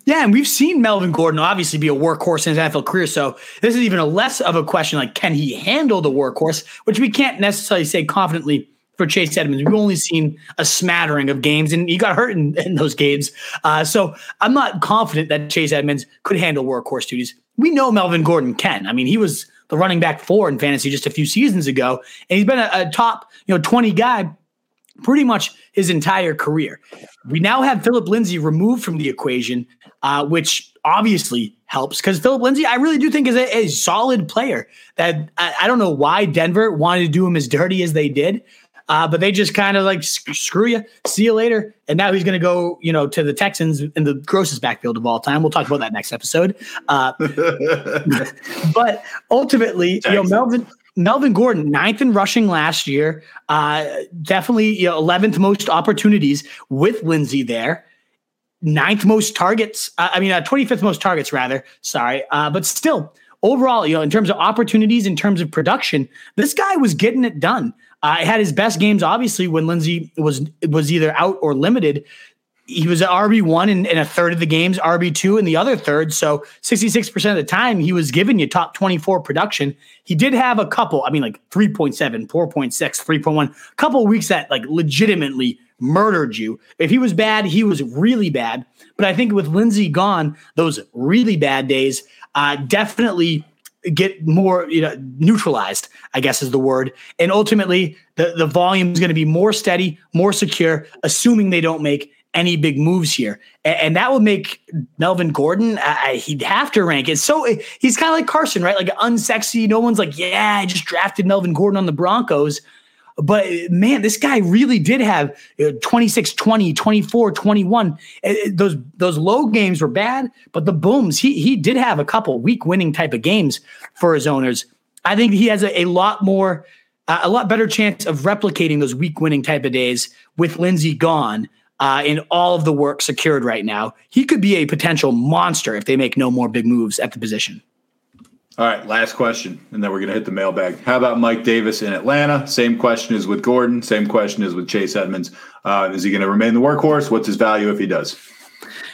Yeah, and we've seen Melvin Gordon obviously be a workhorse in his NFL career. So this is even a less of a question like, can he handle the workhorse, which we can't necessarily say confidently for Chase Edmonds. We've only seen a smattering of games, and he got hurt in, in those games. Uh, so I'm not confident that Chase Edmonds could handle workhorse duties. We know Melvin Gordon can. I mean, he was the running back four in fantasy just a few seasons ago, and he's been a, a top you know 20 guy pretty much his entire career. We now have Phillip Lindsay removed from the equation, uh, which obviously helps because Phillip Lindsay, I really do think is a, a solid player. That I, I, don't know why Denver wanted to do him as dirty as they did, uh, but they just kind of like screw you, see you later. And now he's going to go, you know, to the Texans in the grossest backfield of all time. We'll talk about that next episode. Uh, but ultimately, you know, Melvin. Melvin Gordon, ninth in rushing last year, uh, definitely you know, 11th most opportunities with Lindsay there. Ninth most targets. Uh, I mean, uh, 25th most targets, rather. Sorry. Uh, but still, overall, you know, in terms of opportunities, in terms of production, this guy was getting it done. Uh, had his best games, obviously, when Lindsay was was either out or limited. He was an RB one in, in, a third of the games, RB two in the other third. So sixty six percent of the time, he was giving you top twenty four production. He did have a couple, I mean, like 3.7, 4.6, 3.1, a couple weeks that like legitimately murdered you. If he was bad, he was really bad. But I think with Lindsay gone, those really bad days uh, definitely get more you know neutralized i guess is the word. And ultimately the the volume is going to be more steady more secure assuming they don't make any big moves here. And, and that would make melvin gordon uh, he'd have to rank it. So he's kind of like carson right? Like unsexy no one's like yeah i just drafted melvin gordon on the broncos but man, this guy really did have 26, 20, 24, 21. Those those low games were bad, but the booms, he he did have a couple week winning type of games for his owners. I think he has a, a lot more a lot better chance of replicating those week winning type of days with Lindsay gone. uh, in all of the work secured right now. He could be a potential monster if they make no more big moves at the position. All right, last question, and then we're going to hit the mailbag. How about Mike Davis in Atlanta? Same question as with Gordon. Same question as with Chase Edmonds. Uh, is he going to remain the workhorse? What's his value if he does?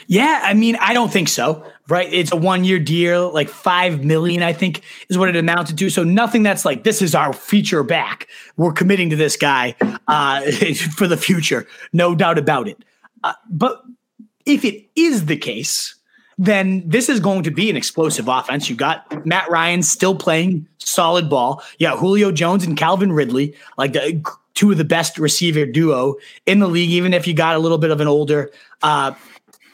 Yeah, I mean, I don't think so. Right? It's a one-year deal, like five million, I think, is what it amounted to. So nothing that's like this is our feature back. We're committing to this guy uh, for the future, no doubt about it. Uh, but if it is the case, then this is going to be an explosive offense. You got Matt Ryan still playing solid ball. You got Julio Jones and Calvin Ridley, like the two of the best receiver duo in the league. Even if you got a little bit of an older uh,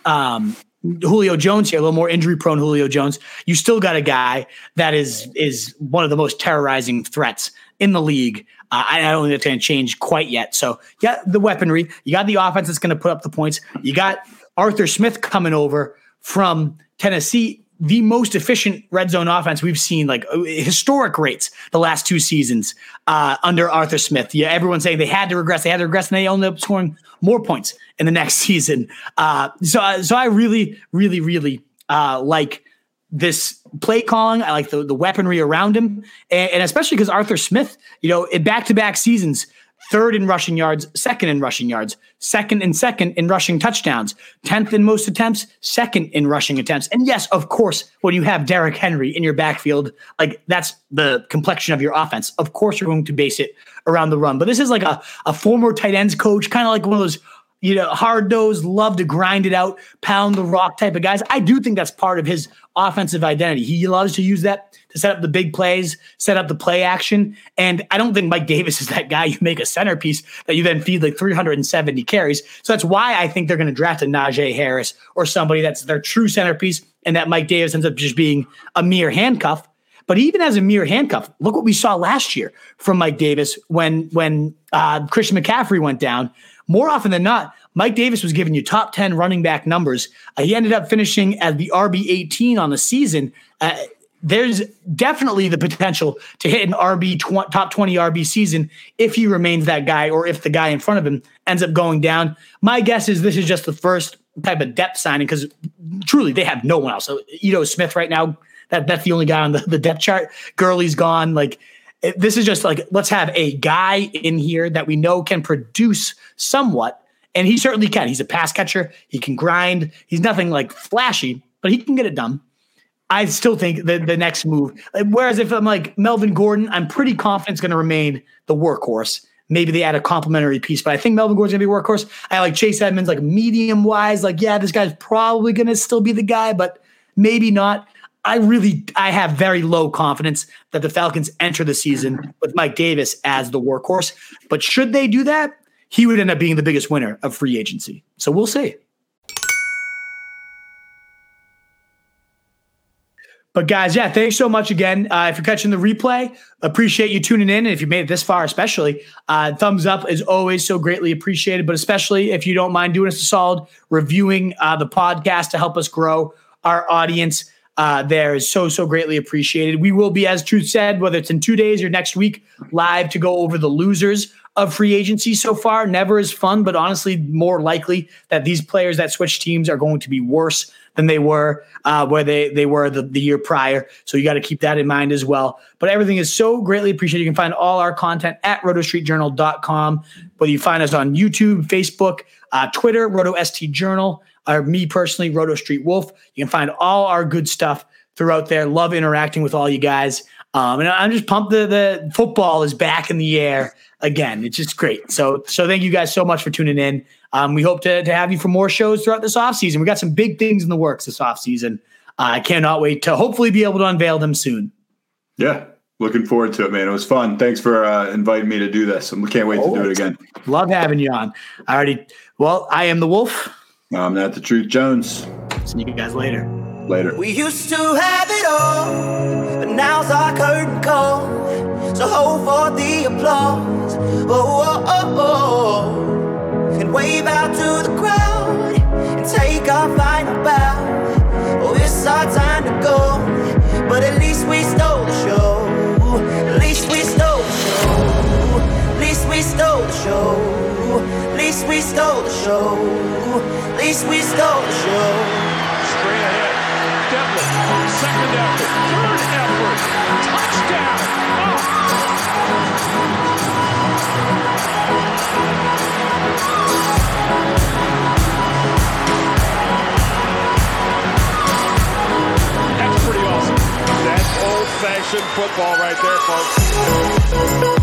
um, Julio Jones here, a little more injury prone Julio Jones, you still got a guy that is is one of the most terrorizing threats in the league. Uh, I don't think it's going to change quite yet. So, yeah, the weaponry, you got the offense that's going to put up the points. You got Arthur Smith coming over from Tennessee, the most efficient red zone offense we've seen, like uh, historic rates, the last two seasons uh, under Arthur Smith. Yeah, everyone's saying they had to regress, they had to regress, and they ended up scoring more points in the next season. Uh, so, uh, so I really, really, really uh, like this play calling. I like the, the weaponry around him, and, and especially because Arthur Smith, you know, in back to back seasons third in rushing yards, second in rushing yards, second and second in rushing touchdowns, 10th in most attempts, second in rushing attempts. And yes, of course, when you have Derrick Henry in your backfield, like that's the complexion of your offense. Of course, you're going to base it around the run. But this is like a, a former tight ends coach, kind of like one of those you know, hard nosed, love to grind it out, pound the rock type of guys. I do think that's part of his offensive identity. He loves to use that to set up the big plays, set up the play action. And I don't think Mike Davis is that guy you make a centerpiece that you then feed like 370 carries. So that's why I think they're going to draft a Najee Harris or somebody that's their true centerpiece and that Mike Davis ends up just being a mere handcuff. But even as a mere handcuff, look what we saw last year from Mike Davis when when uh, Christian McCaffrey went down. More often than not, Mike Davis was giving you top 10 running back numbers. Uh, he ended up finishing as the RB 18 on the season. Uh, there's definitely the potential to hit an RB tw- top 20 RB season if he remains that guy or if the guy in front of him ends up going down. My guess is this is just the first type of depth signing because truly they have no one else. So Ito Smith right now, that that's the only guy on the, the depth chart. Gurley's gone. Like this is just like let's have a guy in here that we know can produce somewhat. And he certainly can. He's a pass catcher. He can grind. He's nothing like flashy, but he can get it done. I still think the the next move. Whereas if I'm like Melvin Gordon, I'm pretty confident it's going to remain the workhorse. Maybe they add a complementary piece, but I think Melvin Gordon's gonna be a workhorse. I like Chase Edmonds, like medium wise, like yeah, this guy's probably gonna still be the guy, but maybe not. I really I have very low confidence that the Falcons enter the season with Mike Davis as the workhorse. But should they do that, he would end up being the biggest winner of free agency. So we'll see. But guys, yeah, thanks so much again. Uh, if you're catching the replay, appreciate you tuning in. And if you made it this far, especially, uh, thumbs up is always so greatly appreciated. But especially if you don't mind doing us a solid, reviewing uh, the podcast to help us grow our audience. Uh, there is so so greatly appreciated. We will be, as Truth said, whether it's in two days or next week, live to go over the losers of free agency so far. Never as fun, but honestly, more likely that these players that switch teams are going to be worse than they were uh, where they, they were the, the year prior. So you got to keep that in mind as well. But everything is so greatly appreciated. You can find all our content at rotostreetjournal.com, whether you find us on YouTube, Facebook, uh, Twitter, ST Journal, or me personally, Roto Street Wolf. You can find all our good stuff throughout there. Love interacting with all you guys. Um, and I'm just pumped the, the football is back in the air again. It's just great. So, so thank you guys so much for tuning in. Um, we hope to, to have you for more shows throughout this off season. We got some big things in the works this off season. Uh, I cannot wait to hopefully be able to unveil them soon. Yeah, looking forward to it, man. It was fun. Thanks for uh, inviting me to do this. I can't wait oh, to do it again. Love having you on. I already. Well, I am the Wolf. I'm not the Truth Jones. See you guys later. Later. We used to have it all, but now's our curtain call. So hold for the applause. Oh, oh, oh, oh. And wave out to the crowd and take our final bow. Oh, it's our time to go, but at least we stole the show. At least we stole the show. At least we stole the show. Least we stole the show. guess we stole the show. Straight ahead. Devlin. Second effort. Third effort. Touchdown. That's pretty awesome. That's old-fashioned football right there, folks.